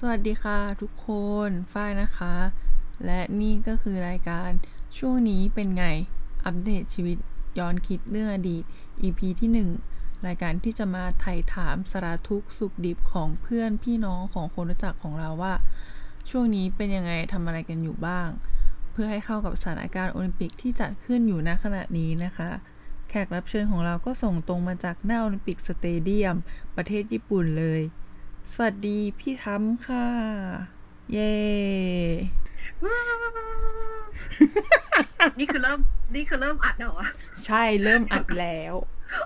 สวัสดีค่ะทุกคนฝ้ายนะคะ และนี่ก็คือรายการช่วงนี้เป็นไง อัปเดตชีวิตย้อนคิดเรื่องอดีต EP ที่ 1 รายการที่จะมาไถ่ถามสารทุกข์สุขดิบของเพื่อนพี่น้องของคนรู้จักของเราว่า ช่วงนี้เป็นยังไงทำอะไรกันอยู่บ้าง เพื่อให้เข้ากับสถานการณ์โอลิมปิกที่จัดขึ้นอยู่ณขณะนี้นะคะแขกรับเชิญของเราก็ส่งตรงมาจากหน้า Olympic Stadium ประเทศญี่ปุ่นเลย สวัสดีพี่ทั้มค่ะ เย้นี่คือเริ่มนี่คือเริ่มอัดแล้วเหรอ ใช่เริ่มอัดแล้ว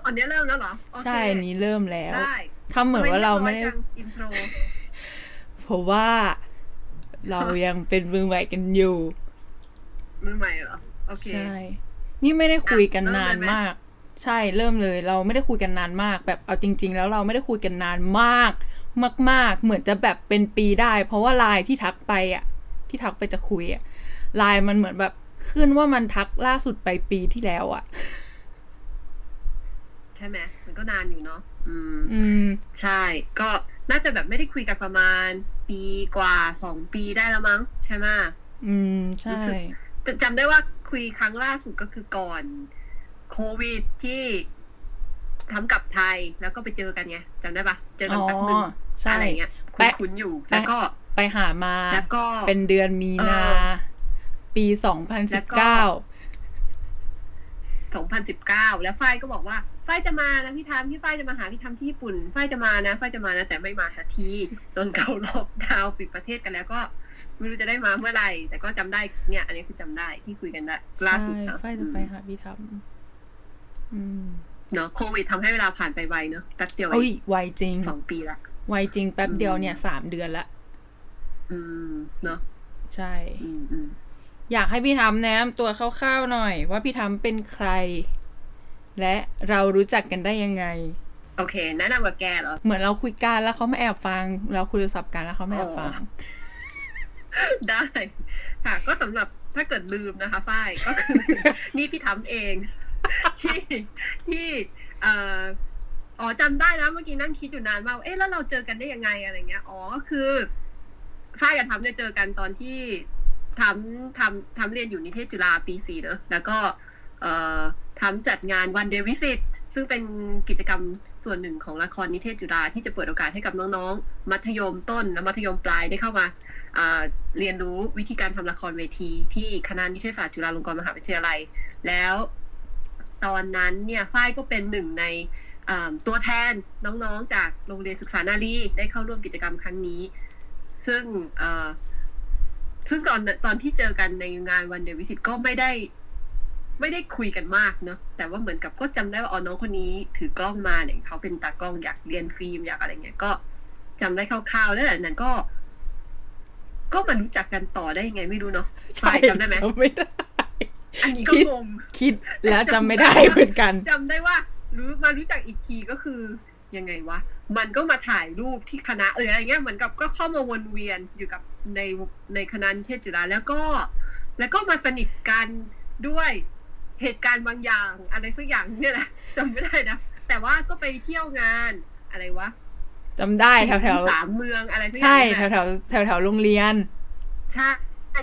อันนี้เริ่มแล้วเหรอโอเคใช่อันนี้เริ่มแล้วได้ทำเหมือนว่าเราไม่ได้ทำบอยจังอินโทรเพราะว่าเรายังเป็นมือใหม่กันอยู่ มือใหม่เหรอ โอเค ใช่ นี่ไม่ได้คุยกันอะเริ่มนานเลยไหมมาก ใช่เริ่มเลย เราไม่ได้คุยกันนานมาก แบบเอาจริง ๆ แล้วเราไม่ได้คุยกันนานมาก มาก ๆ เหมือนจะแบบเป็นปีได้ เพราะว่าไลน์ที่ทักไปอะ ที่ทักไปจะคุยอะไลน์มันเหมือนแบบขึ้นว่ามันทักล่าสุดไปปีที่แล้วอะ ใช่ไหมมันก็นานอยู่เนาะอืมอืม ใช่ ก็น่าจะแบบไม่ได้คุยกันประมาณ ปีกว่าสองปีได้แล้วมั้ง ใช่ไหมอืม ใช่รู้สึกแต่จำได้ว่าคุยครั้งล่าสุดก็คือก่อนโควิดที่ ทำกับไทยแล้วก็ไปเจอกันไงจำได้ปะเจอกันอ๋อแป๊บหนึงใช่อะไรเงี้ยแปะคุ้นๆอยู่แล้วก็ไปหามาแล้วก็เป็นเดือนมีนาเออปีสองพันแล้สิบวก็เก้า2019แล้วฝ้ายก็บอกว่าฝ้ายจะมานะพี่ทามพี่ฝ้ายจะมาหาพี่ทามที่ญี่ปุ่นฝ้ายจะมานะฝ้ายจะมานะ แต่ไม่มาสักทีจนเขาล็อกดาวน์ปิดประเทศกันแล้วก็ไม่รู้จะได้มาเมื่อไหร่แต่ก็จำได้เนี่ย อันนี้คือจำได้ที่คุยกันได้ล่าสุดใช่นะไฟจะไปหาพี่ทำอืม เนาะโควิดทำให้เวลาผ่านไปไวเนาะแป๊บเดียวเอโอ้ยงไวจริงสองปีละไวจริงแป๊บเดียวอืมเนี่ยสามเดือนละ อืมเนาะใช่ อืมอืมอยากให้พี่ทำแนะนำตัวคร่าวๆหน่อย ว่าพี่ทำเป็นใคร และเรารู้จักกันได้ยังไง โอเคแนะนำกับแกเหรอ เหมือนเราคุยกันแล้วเขามาแอบฟัง เราคุยโทรศัพท์กันแล้วเขามาแอบฟังอ๋อได้ ค่ะ ก็สำหรับถ้าเกิดลืมนะคะฝ้ายก็คือ นี่พี่ทำเอง ที่ที่เอ่ออ๋อจำได้แล้วเมื่อกี้นั่งคิดอยู่นานมากเอ๊ะแล้วเราเจอกันได้ยังไงอะไรเงี้ยอ๋อคือฝ้ายกับทำเนี่ยเจอกันตอนที่ทำทำทำเรียนอยู่นิเทศจุฬาปีสี่เนอะแล้วก็เอ่อทำจัดงานวันเดย์วิสิตซึ่งเป็นกิจกรรมส่วนหนึ่งของละครนิเทศจุฬาที่จะเปิดโอกาสให้กับน้องๆ มัธยมต้นและมัธยมปลายได้เข้ามาาเรียนรู้วิธีการทำละครเวทีที่คณะนิเทศศาสตร์จุฬาลงกรณ์มหาวิทยาลัย แล้ว ตอนนั้นเนี่ยฝ้ายก็เป็นหนึ่งในอ่าตัวแทนน้องๆ จากโรงเรียนศึกษานารีได้เข้าร่วมกิจกรรมครั้งนี้ ซึ่งเอ่อซึ่งก่อนตอนที่เจอกันในงานวันเดย์วิสิตก็ไม่ได้ ไม่ได้คุยกันมากเนาะแต่ว่าเหมือนกับก็จำได้ว่าอ๋อน้องคนนี้ถือกล้องมาเนี่ยเขาเป็นตากล้องอยากเรียนฟิล์มอยากอะไรเงี้ยก็จำได้คร่าวๆแล้วหลังจากนั้นก็ ก็มารู้จักกันต่อได้ยังไงไม่รู้เนาะฝ้ายจำได้ไหมจำไม่ได้ อันนี้ก็คิดงงคิดแล้วจำไม่ได้เหมือนกันจำได้ว่า รู้มารู้จักอีกทีก็คือยังไงวะ มันก็มาถ่ายรูปที่คณะเอออะไรเงี้ยเหมือนกับก็เข้ามาวนเวียนอยู่กับในในคณะนิเทศจุฬาแล้วก็ แล้วก็มาสนิทกันด้วยเหตุการณ์บางอย่างอะไรสักอย่างเนี่ยแหละจำไม่ได้นะแต่ว่าก็ไปเที่ยวงานอะไรวะจำได้แถวแถวสามเมืองอะไรสักอใช่ย่างแถเนี่วยแถวแถวแถวโรงเรียน ใช่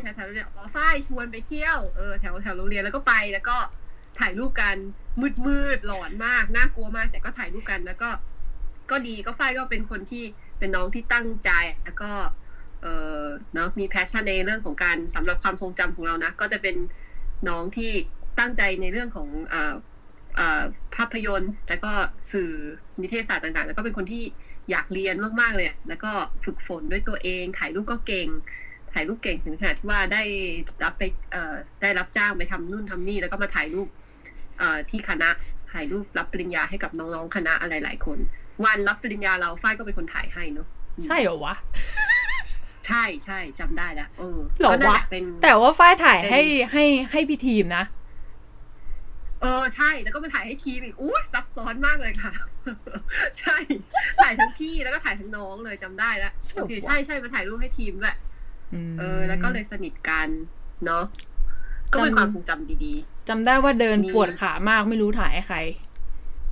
แถวแถวเนี่ยอ๋อฝ้ายชวนไปเที่ยวเออแถวแถวโรงเรียนแล้วก็ไปแล้วก็ถ่ายรูปกันมืดมืดหลอนมากน่ากลัวมาก แต่ก็ถ่ายรูปกันแล้วก็ ก็ดีก็ฝ้ายก็เป็นคนที่เป็นน้องที่ตั้งใจ แล้วก็เออเนาะมี passion ในเรื่องของการสำหรับความทรงจำของเรานะ ก็จะเป็นน้องที่ตั้งใจในเรื่องของอ่อเอ่อภาพยนตร์ แล้วก็สื่อนิเทศศาสตร์ต่างๆ แล้วก็เป็นคนที่อยากเรียนมากๆเลย แล้วก็ฝึกฝนด้วยตัวเอง ถ่ายรูปก็เก่ง ถ่ายรูปเก่งถึงขนาดที่ว่าได้รับไปเอ่อได้รับจ้างไปทำนู่นทำนี่แล้วก็มาถ่ายรูปเอ่อที่คณะถ่ายรูปรับปริญญาให้กับน้องๆคณะอะไรหลายคน วันรับปริญญาเราฝ้ายก็เป็นคนถ่ายให้เนาะใช่เหรอวะใช่ใช่จำได้แล้วเออเหรอก็นั่นวะแหละเป็นแต่ว่าฝ้ายถ่ายเป็นให้ให้ให้พี่ทีมนะเออใช่แล้วก็มาถ่ายให้ทีมอีกอู้ซับซ้อนมากเลยค่ะ ใช่ ถ่ายทั้งพี่แล้วก็ถ่ายทั้งน้องเลยจำได้แล้วใช่โอเคเหรอวะใช่ใช่มาถ่ายรูปให้ทีมด้วยม เออ แล้วก็เลยสนิทกันเนาะก็เป็นจำความทรงจำดีจำได้ว่าเดินมีปวดขามากไม่รู้ถ่ายให้ใคร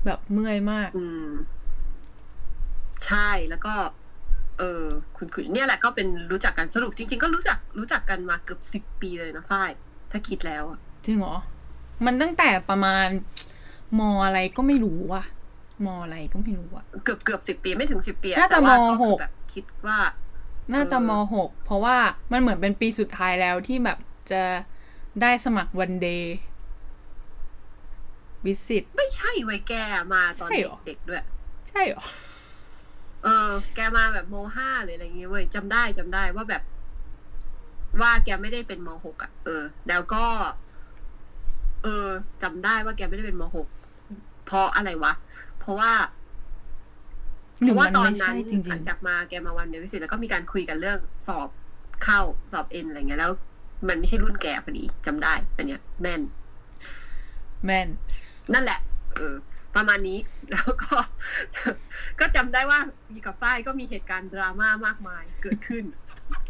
แบบเมื่อยมากๆอืม ใช่แล้วก็ เออ คุณคุณเนี่ยแหละก็เป็นรู้จักกันสรุปจริง ๆ ก็รู้จักรู้จักกันมาเกือบสิบปีเลยนะฝ้าย ถ้าคิดแล้วอะจริงเหรอ มันตั้งแต่ประมาณมอะไรก็ไม่รู้อะมอะไรก็ไม่รู้อะเกือบเกือบสิบปีไม่ถึงสิบปีอน่าจะแต่ว่มก็หคือกแบบคิดว่า น่าจะเออมหกเพราะว่ามันเหมือนเป็นปีสุดท้ายแล้วที่แบบจะได้สมัครวันเดย์วิสิตไม่ใช่ไว้ยแกมาตอนใช่เหรอเด็กๆด้วย ใช่เหรอ เออ แกมาแบบมห้าหรืออะไรเงี้ยเว้ยจำได้จำได้ว่าแบบ ว่าแกไม่ได้เป็นมหกอะ เออ แล้วก็ เออจำได้ว่าแกไม่ได้เป็นมหกเพราะอะไรวะ เพราะว่า หเพรือราะว่ามันตอนไม่นั้นใช่จริงๆหลังจากมาแกมาวันเดวิสิตแล้วก็มีการคุยกันเรื่องสอบเข้าสอบเอ็นอะไรเงี้ยแล้ว มันไม่ใช่รุ่นแกพอดีจำได้อันเนี้ยแม่น แม่น นั่นแหละ เออ ประมาณนี้แล้วก็ ก็จำได้ว่ามีกับฝ้ายก็มีเหตุการณ์ดราม่ามากมายเกิดขึ้น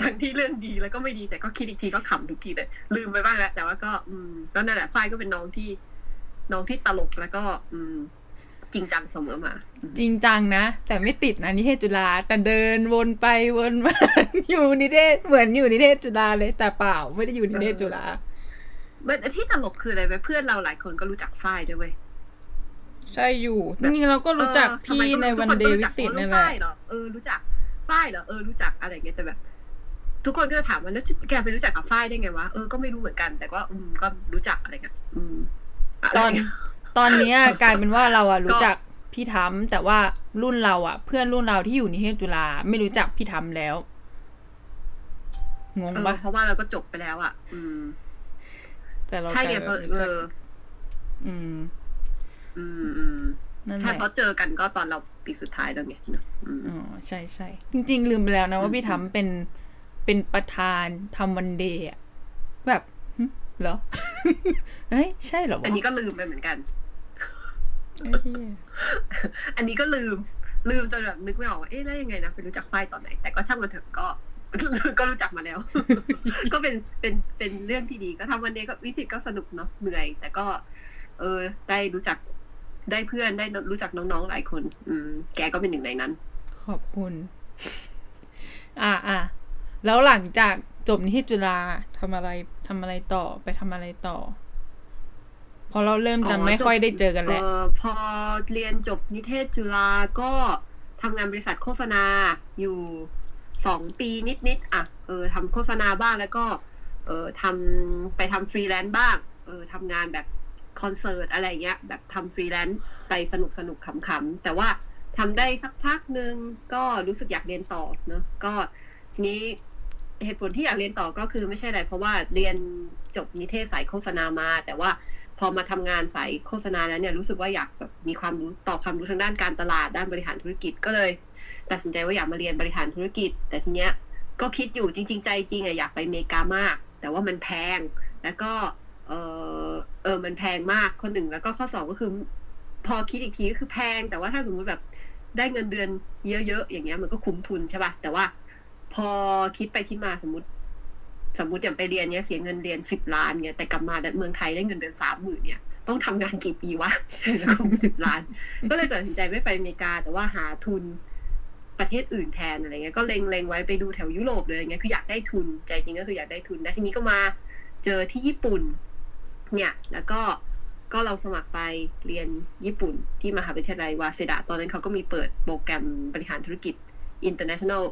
ทั้งที่เรื่องดีแล้วก็ไม่ดีแต่ก็คิดอีกทีก็ขำทุกทีเลยลืมไปบ้างแล้วแต่ว่าก็ อืมก็นั่นแหละฝ้ายก็เป็นน้องที่ น้องที่ตลกแล้วก็ อืม จริงจังเสมอมาอืมจริงจังนะ แต่ไม่ติดนะนิเทศจุฬาแต่เดินวนไปวนมาอยู่นิเทศเหมือนอยู่นิเทศจุฬาเลย แต่เปล่าไม่ได้อยู่นิเทศจุฬามันที่ตลกคืออะไรไหมเพื่อนเราหลายคนก็รู้จักฝ้ายด้วยเว้ยใช่อยู่จริงๆเราก็รู้จักเออทำพี่ไมก็ในไม่รู้วันทุกคเดก็ย์รู้วิจักสิตอ๋อนั่นฝ้าแหละยเหรอเออรู้จักฝ้ายเหรอเออรู้จักอะไรอย่างเงี้ยแต่แบบ ทุกคนก็จะถามว่าแล้วแกไปรู้จักกับฝ้ายได้ไงวะเออก็ไม่รู้เหมือนกัน แต่ก็อืมก็รู้จักอะไรเงี้ยอืมะไรตอนเงี้ย ตอนเนี้ยกลายเป็นว่าเราอะก็รู้จักพี่ทำแต่ว่ารุ่นเราอะเพื่อนรุ่นเราที่อยู่นิเทศจุฬาไม่รู้จักพี่ทำแล้วงงเออปะเพราะว่าเราก็จบไปแล้วอะอืม แต่เราใช่ไงกเพลาราะยเป็นเอรู้จักออืม อืมอืมนั่นแหใช่ละเพราะเจอกันก็ตอนเราปีสุดท้ายแล้วไงเนอะอืมอ๋อใช่ใช่จริง ๆ ลืมไปแล้วนะว่าอืมพี่ทำเป็นเป็นประธานทำวันเดย์อะแบบหึเหรอเฮ้ยใช่เหรอวะอันนี้ก็ลืมไปเหมือนกันไอันนี้ก็ลืม ลืมจนแบบนึกไม่ออกว่าเอ๊ะแล้วยังไงนะไปรู้จักฝ้ายตอนไหน แต่ก็ช่างมันเถอะก็ก็รู้จักมาแล้ว ก็เป็นเป็นเป็นเรื่องที่ดี ก็ทำวันนี้ก็วิสิตก็สนุกเนาะเหนื่อย แต่ก็ เออ ได้รู้จักได้เพื่อนได้รู้จักน้องๆหลายคน อืม แกก็เป็นหนึ่งในนั้น ขอบคุณ อ่าอ่าแล้วหลังจากจบนิเทศจุฬาทำอะไรทำอะไรต่อไปทำอะไรต่อ พอเราเริ่มจะอ๋อไม่จบค่อยได้เจอกันเอแล้วอพอเรียนจบนิเทศจุฬาก็ทำงานบริษัทโฆษณาอยู่สองปีนิดๆอะเออทำโฆษณาบ้างแล้วก็ เออทำไปทำฟรีแลนซ์บ้าง เออทำงานแบบคอนเสิร์ตอะไรเงี้ย แบบทำฟรีแลนซ์ไปสนุกสนุกๆขำๆแต่ว่าทำได้สักพักหนึ่งก็รู้สึกอยากเรียนต่อเนอะก็ทีนี้เหตุผลที่อยากเรียนต่อก็คือไม่ใช่อะไรเพราะว่าเรียนจบนิเทศสายโฆษณามา แต่ว่าพ อมาทำงานสายโฆษณาแล้วเนี่ยรู้สึกว่าอยากแบบมีความรู้ต่อความรู้ทางด้านการตลาดด้านบริหารธุรกิจก็เลย ตัดสินใจว่าอยากมาเรียนบริหารธุรกิจ แต่ทีเนี้ยก็คิดอยู่จริง ๆ ใจจริงอะอยากไปเมกามาก แต่ว่ามันแพงแล้วก็เออเออมันแพงมากข้อหนึ่งแล้วก็ข้อสองก็คือ พอคิดอีกทีก็คือแพง แต่ว่าถ้าสมมุติแบบได้เงินเดือนเยอะๆอย่างเงี้ยมันก็คุ้มทุนใช่ป่ะแต่ว่าพอคิดไปคิดมาสมมติ สมมติอย่างไปเรียนเนี้ยเสียเงินเรียนสิบล้านเนี้ยแต่กลับมาเมืองไทยได้เงินเดือนสามหมื่นเนี่ยต้องทำงานกี่ปีวะถึงจะคุ้มสิบล้าน ก็เลยตัดสินใจไม่ไปอเมริกา แต่ว่าหาทุนประเทศอื่นแทนอะไรเงี้ยก็เล็งเล็งไว้ไปดูแถวยุโรปเลยอะไรเงี้ยคืออยากได้ทุนใจจริงก็คืออยากได้ทุนแล้วทีนี้ก็มาเจอที่ญี่ปุ่น เนี่ยแล้วก็ก็เราสมัครไปเรียนญี่ปุ่นที่มหาวิทยาลัยวาเซดะตอนนั้นเขาก็มีเปิดโปรแกรมบริหารธุรกิจ international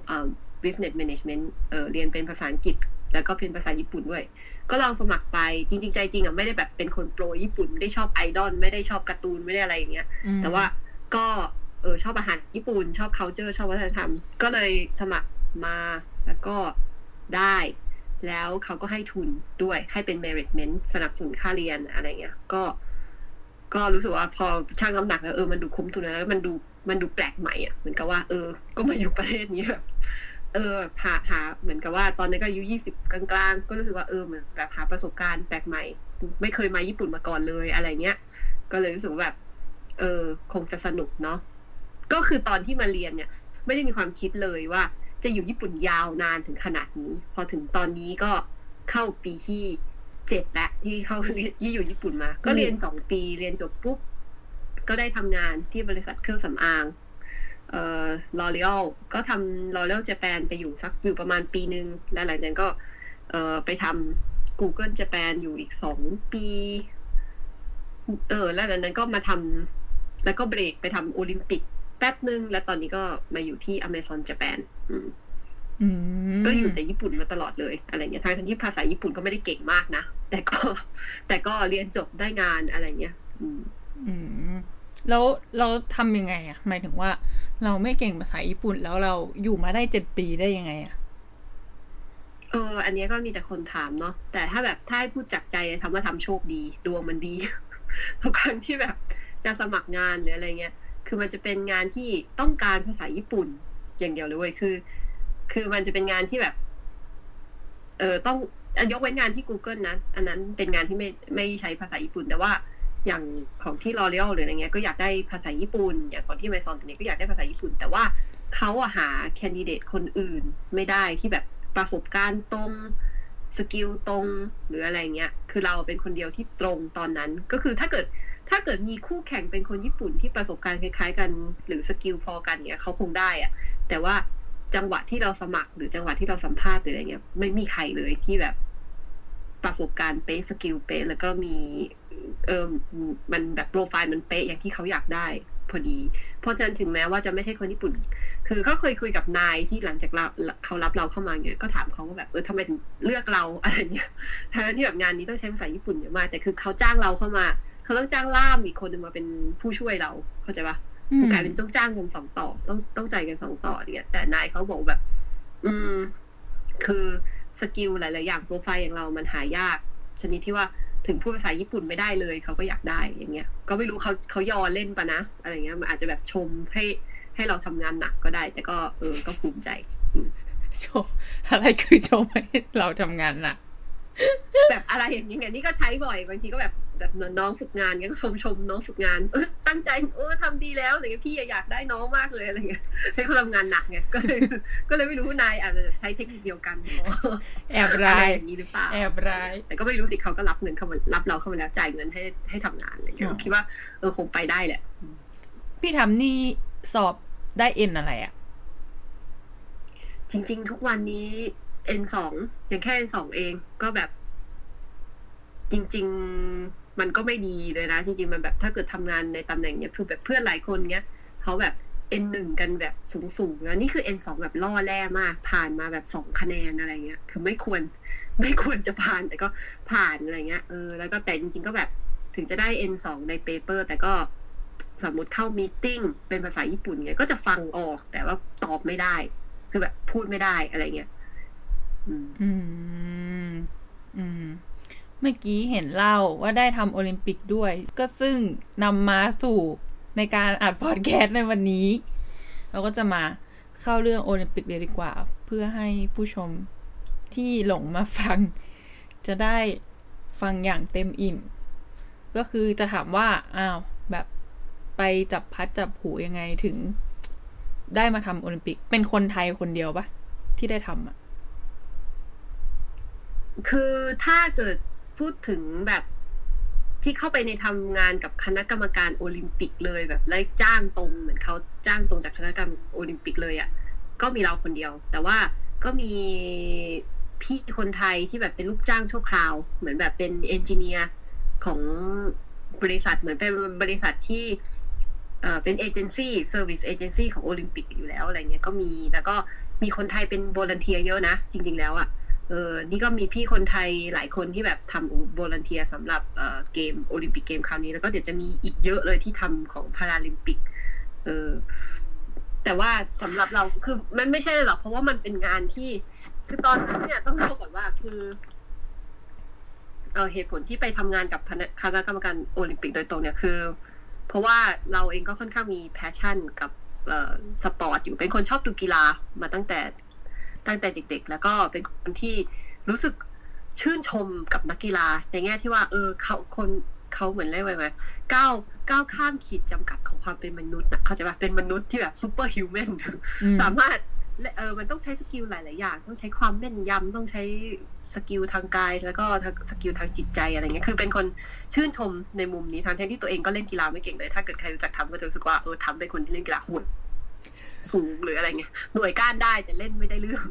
business management เเรียนเป็นภาษาอังกฤษ แล้วก็เป็นภาษาญี่ปุ่นด้วย ก็ลองสมัครไปจริง ๆ ใจจริงอะไม่ได้แบบเป็นคนโปรญี่ปุ่นไม่ได้ชอบไอดอลไม่ได้ชอบการ์ตูนไม่ได้อะไรอย่างเงี้ยอืมแต่ว่าก็เออชอบอาหารญี่ปุ่น ชอบ culture ชอบวัฒนธรรม ก็เลยสมัครมาแล้วก็ได้ แล้วเขาก็ให้ทุนด้วยให้เป็น meritment สนับสนุนค่าเรียนอะไรเงี้ยก็ ก็รู้สึกว่าพอชั่งน้ำหนักแล้วเออมันดูคุ้มทุนแล้วมันดูมันดูแปลกใหม่อะเหมือนกับว่า เออ ก็มาอยู่ประเทศนี้แบบ เออหาหาเหมือนกับว่าตอนนั้นก็อายุยี่สิบกลางๆ ก็รู้สึกว่าเออเหมือนแบบหาประสบการณ์แปลกใหม่ ไม่เคยมาญี่ปุ่นมาก่อนเลยอะไรเงี้ย ก็เลยรู้สึกว่าแบบ เออคงจะสนุกเนาะก็คือตอนที่มาเรียนเนี่ย ไม่ได้มีความคิดเลยว่า จะอยู่ญี่ปุ่นยาวนานถึงขนาดนี้ พอถึงตอนนี้ก็เข้าปีที่เจ็ดแล้วที่เข้าที่อยู่ญี่ปุ่นมา ก็เรียนสองปีเรียนจบปุ๊บก็ได้ทำงานที่บริษัทเครื่องสำอาง เอ่อ L'Oreal ก็ทำ L'Oreal Japan ไปอยู่สักอยู่ประมาณปีหนึ่งแล้วหลังจากนั้นก็เอ่อไปทำ Google Japan อยู่อีกสองปี เออแล้วหลังจากนั้นก็มาทำแล้วก็เบรกไปทำโอลิมปิกแป๊บหนึ่งแล้วตอนนี้ก็มาอยู่ที่ Amazon Japan อืมอืมก็อยู่แต่ญี่ปุ่นมาตลอดเลยอะไรเงี้ยทั้งที่ภาษาญี่ปุ่นก็ไม่ได้เก่งมากนะ แต่ก็ แต่ก็เรียนจบได้งานอะไรเงี้ย อืมอืม แล้วเราทำยังไงอะหมายถึงว่า เราไม่เก่งภาษาญี่ปุ่นแล้วเราอยู่มาได้เจ็ดปีได้ยังไงอะเออ อันนี้ก็มีแต่คนถามเนาะแต่ถ้าแบบถ้าให้พูดจากใจทำว่าทำโชคดีดวงมันดีทุกครั้งที่แบบจะสมัครงานหรืออะไรเงี้ย คือมันจะเป็นงานที่ต้องการภาษาญี่ปุ่น อย่างเดียวเลยเว้ยคือ คือมันจะเป็นงานที่แบบ เออต้องยกเว้นงานที่ Google นะ อันนั้นเป็นงานที่ไม่ไม่ใช้ภาษาญี่ปุ่น แต่ว่า อย่างของที่ L'Oreal หรืออะไรเงี้ยก็อยากได้ภาษาญี่ปุ่น อย่างของที่ Amazon ตัวนี้ก็อยากได้ภาษาญี่ปุ่น แต่ว่าเขาอะหา candidate คนอื่นไม่ได้ที่แบบประสบการณ์ตรง skill ตรงหรืออะไรเงี้ย คือเราเป็นคนเดียวที่ตรงตอนนั้น ก็คือถ้าเกิดถ้าเกิดมีคู่แข่งเป็นคนญี่ปุ่นที่ประสบการณ์คล้าย ๆ กัน หรือ skill พอกันเนี้ยเขาคงได้อะแต่ว่าจังหวะที่เราสมัครหรือจังหวะที่เราสัมภาษณ์หรืออะไรเงี้ย ไม่มีใครเลยที่แบบประสบการณ์เป๊ะ skill เป๊ะแล้วก็มี เออมันแบบโปรไฟล์มันเป๊ะอย่างที่เขาอยากได้พอดี เพราะฉะนั้นถึงแม้ว่าจะไม่ใช่คนญี่ปุ่น คือเขาเคยคุยกับนายที่หลังจากเราเขารับเราเข้ามาเงี้ยก็ถามเขาว่าแบบเออทำไมถึงเลือกเราอะไรเงี้ยทั้งที่แบบงานนี้ต้องใช้ภาษาญี่ปุ่นเยอะมากแต่คือเขาจ้างเราเข้ามาเขาต้องจ้างล่ามอีกคนหนึงมาเป็นผู้ช่วยเราเข้าใจปะอืมกลายเป็นต้องจ้างกันสองต่อ ต้องต้องจ่ายกันสองต่อเนี่ยแต่นายเขาบอกแบบ อืม คือสกิลหลาย ๆ อย่างโปรไฟล์อย่างเรามันหายาก ชนิดที่ว่า ถึงพูดภาษาญี่ปุ่นไม่ได้เลยเขาก็อยากได้อย่างเงี้ย ก็ไม่รู้เขาเขายอเล่นปะนะ อะไรเงี้ยมันอาจจะแบบชมให้ให้เราทำงานหนักก็ได้ แต่ก็เออก็ภูมิใจชมอะไรคือชมให้เราทำงานหนัก แบบอะไรอย่างเงี้ยนี่ก็ใช้บ่อยบางทีก็แบบแบบน้องฝึกงานเงี้ยก็ชมชมน้องฝึกงานเออตั้งใจเออทำดีแล้วอะไรเงี้ยพี่อยากได้น้องมากเลยอะไรเงี้ยให้เขาทำงานหนักไงก็เลยก็เลยไม่รู้ว่านายอาจจะใช้เทคนิคเดียวกันแอบอะไรร้ายอย่างนี้หรือเปล่าแอบร้ายแต่ก็ไม่รู้สิเขาก็รับเงินเข้ามารับเราเข้ามาแล้วจ่ายเงินให้ให้ทำงานอะไรเงี้ยอ๋อคิดว่าเออคงไปได้แหละ พี่ทำนี่สอบได้เอ็นอะไรอะจริง ๆ ทุกวันนี้ N สองอย่างแค่ N สองเองก็แบบ จริง ๆ มันก็ไม่ดีเลยนะ จริง ๆ มันแบบถ้าเกิดทำงานในตำแหน่งเนี้ยคือแบบเพื่อนหลายคนเนี้ยเขาแบบ N หนึ่งกันแบบสูงๆแล้วนี่คือ N สองแบบล่อแร่มาก ผ่านมาแบบสองคะแนนอะไรเงี้ย คือไม่ควร ไม่ควรจะผ่านแต่ก็ผ่านอะไรเงี้ยเออแล้วก็แต่จริง ๆ ก็แบบถึงจะได้ N สองใน paper แต่ก็สมมติเข้า meeting เป็นภาษาญี่ปุ่นเงี้ยก็จะฟังออกแต่ว่าตอบไม่ได้ คือแบบพูดไม่ได้อะไรเงี้ย อืม อืม เมื่อกี้เห็นเล่าว่าได้ทำโอลิมปิกด้วย ก็ซึ่งนำมาสู่ในการอัดพอดแคสต์ในวันนี้ เราก็จะมาเข้าเรื่องโอลิมปิกเลยดีกว่า เพื่อให้ผู้ชมที่หลงมาฟัง จะได้ฟังอย่างเต็มอิ่ม ก็คือจะถามว่า อ้าว แบบไปจับพัดจับผูยังไงถึง ได้มาทำโอลิมปิก เป็นคนไทยคนเดียวปะที่ได้ทำอะ คือถ้าเกิดพูดถึงแบบที่เข้าไปในทำงานกับคณะกรรมการโอลิมปิกเลยแบบไล่จ้างตรงเหมือนเขาจ้างตรงจากคณะกรรมโอลิมปิกเลยอะ่ะก็มีเราคนเดียว แต่ว่าก็มีพี่คนไทยที่แบบเป็นลูกจ้างชั่วคราว เหมือนแบบเป็น engineer ของบริษัทเหมือนเป็นบริษัทที่เอ่อเป็น agency service agency ของโอลิมปิกอยู่แล้วอะไรเงี้ยก็มีแล้วก็มีคนไทยเป็น volunteer เยอะนะ จริง ๆ แล้วอะ เออนี่ก็มีพี่คนไทยหลายคนที่แบบทำ volunteer สำหรับเออ game Olympic Games คราวนี้ แล้วก็เดี๋ยวจะมีอีกเยอะเลยที่ทำของพาราลิมปิก เออแต่ว่าสำหรับเราคือมันไม่ใช่หรอกเพราะว่ามันเป็นงานที่ คือตอนนั้นเนี่ยต้องเล่าก่อนว่าคือเออเหตุผลที่ไปทำงานกับคณะกรรมการโอลิมปิกโดยตรงเนี่ยคือ เพราะว่าเราเองก็ค่อนข้างมี passion กับสปอร์ตอยู่เป็นคนชอบดูกีฬามาตั้งแต่ ตั้งแต่เด็ก ๆ แล้วก็เป็นคนที่รู้สึกชื่นชมกับนักกีฬา ในแง่ที่ว่าเออเขาคนเขาเหมือนเรียกว่าไงก้าวก้าวข้ามขีดจำกัดของความเป็นมนุษย์นะเข้าใจปะว่าเป็นมนุษย์ที่แบบ superhuman อืมสามารถและเออมันต้องใช้ skill หลาย ๆ อย่าง ต้องใช้ความแม่นยำต้องใช้ skill ทางกาย แล้วก็ทาง skill ทางจิตใจอะไรเงี้ยคือเป็นคนชื่นชมในมุมนี้ทั้งที่ตัวเองก็เล่นกีฬาไม่เก่งเลย ถ้าเกิดใครรู้จักทำก็จะรู้สึกว่าเออทำเป็นคนที่เล่นกีฬาโหุ่น สูงหรืออะไรเงี้ยหน่วยก้านได้แต่เล่นไม่ได้เรื่อง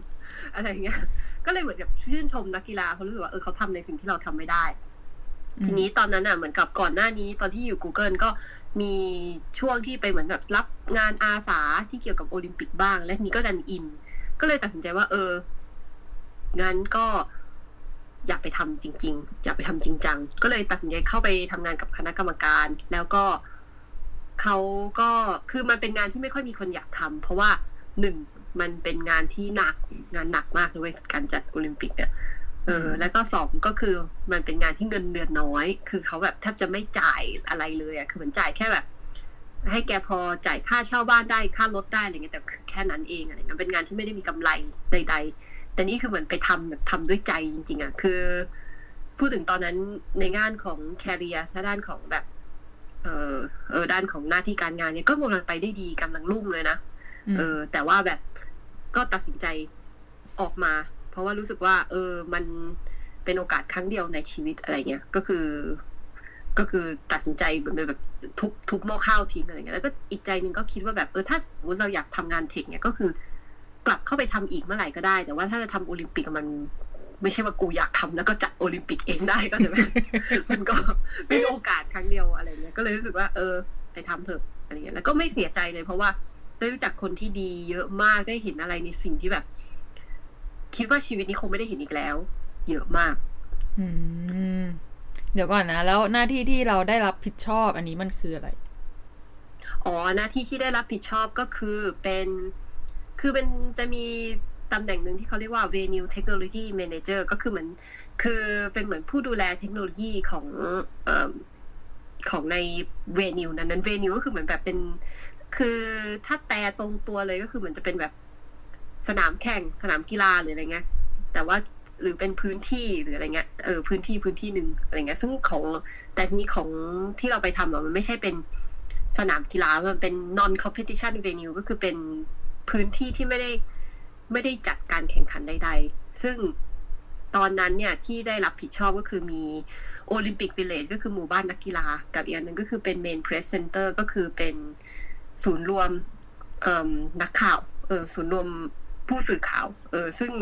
อะไรเงี้ย ก็เลยเหมือนกับชื่นชมนักกีฬาเขารู้สึกว่าเออเขาทำในสิ่งที่เราทำไม่ได้ ทีนี้ตอนนั้นอะเหมือนกับก่อนหน้านี้ตอนที่อยู่ Google ก็มีช่วงที่ไปเหมือนแบบรับงานอาสาที่เกี่ยวกับโอลิมปิกบ้าง และนี้ก็ดันอิน ก็เลยตัดสินใจว่า เอองั้นก็อยากไปทำจริง ๆ อยากไปทำจริงจังก็เลยตัดสินใจเข้าไปทำงานกับคณะกรรมการ แล้วก็ เขาก็คือมันเป็นงานที่ไม่ค่อยมีคนอยากทำเพราะว่าหนึ่งมันเป็นงานที่หนักงานหนักมากเลยการจัดโอลิมปิกเนี่ยเออแล้วก็สองก็คือมันเป็นงานที่เงินเดือนน้อย คือเขาแบบแทบจะไม่จ่ายอะไรเลยอะคือเหมือนจ่ายแค่แบบ ให้แกพอจ่ายค่าเช่าบ้านได้ค่ารถได้อะไรเงี้ยแต่คือแค่นั้นเองอะไรเงี้ยเป็นงานที่ไม่ได้มีกำไรใด ๆ แต่นี่คือเหมือนไปทำแบบทำด้วยใจจริงๆอะคือพูดถึงตอนนั้นในงานของแคริเอร์ถ้าด้านของแบบ เออเออด้านของหน้าที่การงานเนี่ยก็กำลังไปได้ดีกำลังรุ่งเลยนะเออ แต่ว่าแบบก็ตัดสินใจออกมา เพราะว่ารู้สึกว่า เออมันเป็นโอกาสครั้งเดียวในชีวิตอะไรเงี้ยก็คือ ก็คือตัดสินใจแบบแบบทุบทุบหม้อข้าวทิ้งอะไรเงี้ยแล้วก็อีกใจหนึ่งก็คิดว่าแบบเออถ้าสมมติเราอยากทำงานเทคเนี่ยก็คือกลับเข้าไปทำอีกเมื่อไหร่ก็ได้ แต่ว่าถ้าจะทำโอลิมปิกมัน ไม่ใช่ว่ากูอยากทำแล้วก็จัดโอลิมปิกเองได้ก็ใช่ไหมมันก็เป็นโอกาสครั้งเดียวอะไรเงี้ยก็เลยรู้สึกว่า เออ ไปทำเถอะอะไรเงี้ยแล้วก็ไม่เสียใจเลยเพราะว่าได้รู้จักคนที่ดีเยอะมากได้เห็นอะไรในสิ่งที่แบบ คิดว่าชีวิตนี้คงไม่ได้เห็นอีกแล้ว เยอะมากอืมเดี๋ยวก่อนนะ แล้วหน้าที่ที่เราได้รับผิดชอบ อันนี้มันคืออะไรอ๋อหน้าที่ที่ได้รับผิดชอบก็คือเป็น คือเป็นจะมี ตำแหน่งหนึ่งที่เขาเรียกว่า venue technology manager ก็คือเหมือนคือเป็นเหมือนผู้ดูแลเทคโนโลยีของอของใน venue นั้นนั้น venue ก็คือเหมือนแบบเป็น คือถ้าแปลตรงตัวเลยก็คือเหมือนจะเป็นแบบสนามแข่งสนามกีฬาหรืออะไรเงี้ย แต่ว่าหรือเป็นพื้นที่หรืออะไรเงี้ยเออพื้นที่พื้นที่หนึ่งอะไรเงี้ย ซึ่งของแต่นี้ของที่เราไปทำอะมันไม่ใช่เป็นสนามกีฬามันเป็น non competition venue ก็คือเป็นพื้นที่ที่ไม่ได้ ไม่ได้จัดการแข่งขันใด ๆ ซึ่งตอนนั้นเนี่ยที่ได้รับผิดชอบก็คือมีโอลิมปิกวิลเลจก็คือหมู่บ้านนักกีฬา กับอีกอันหนึ่งก็คือเป็น main press center ก็คือเป็นศูนย์รวมนักข่าวเออศูนย์รวมผู้สื่อข่าวเออซึ่ง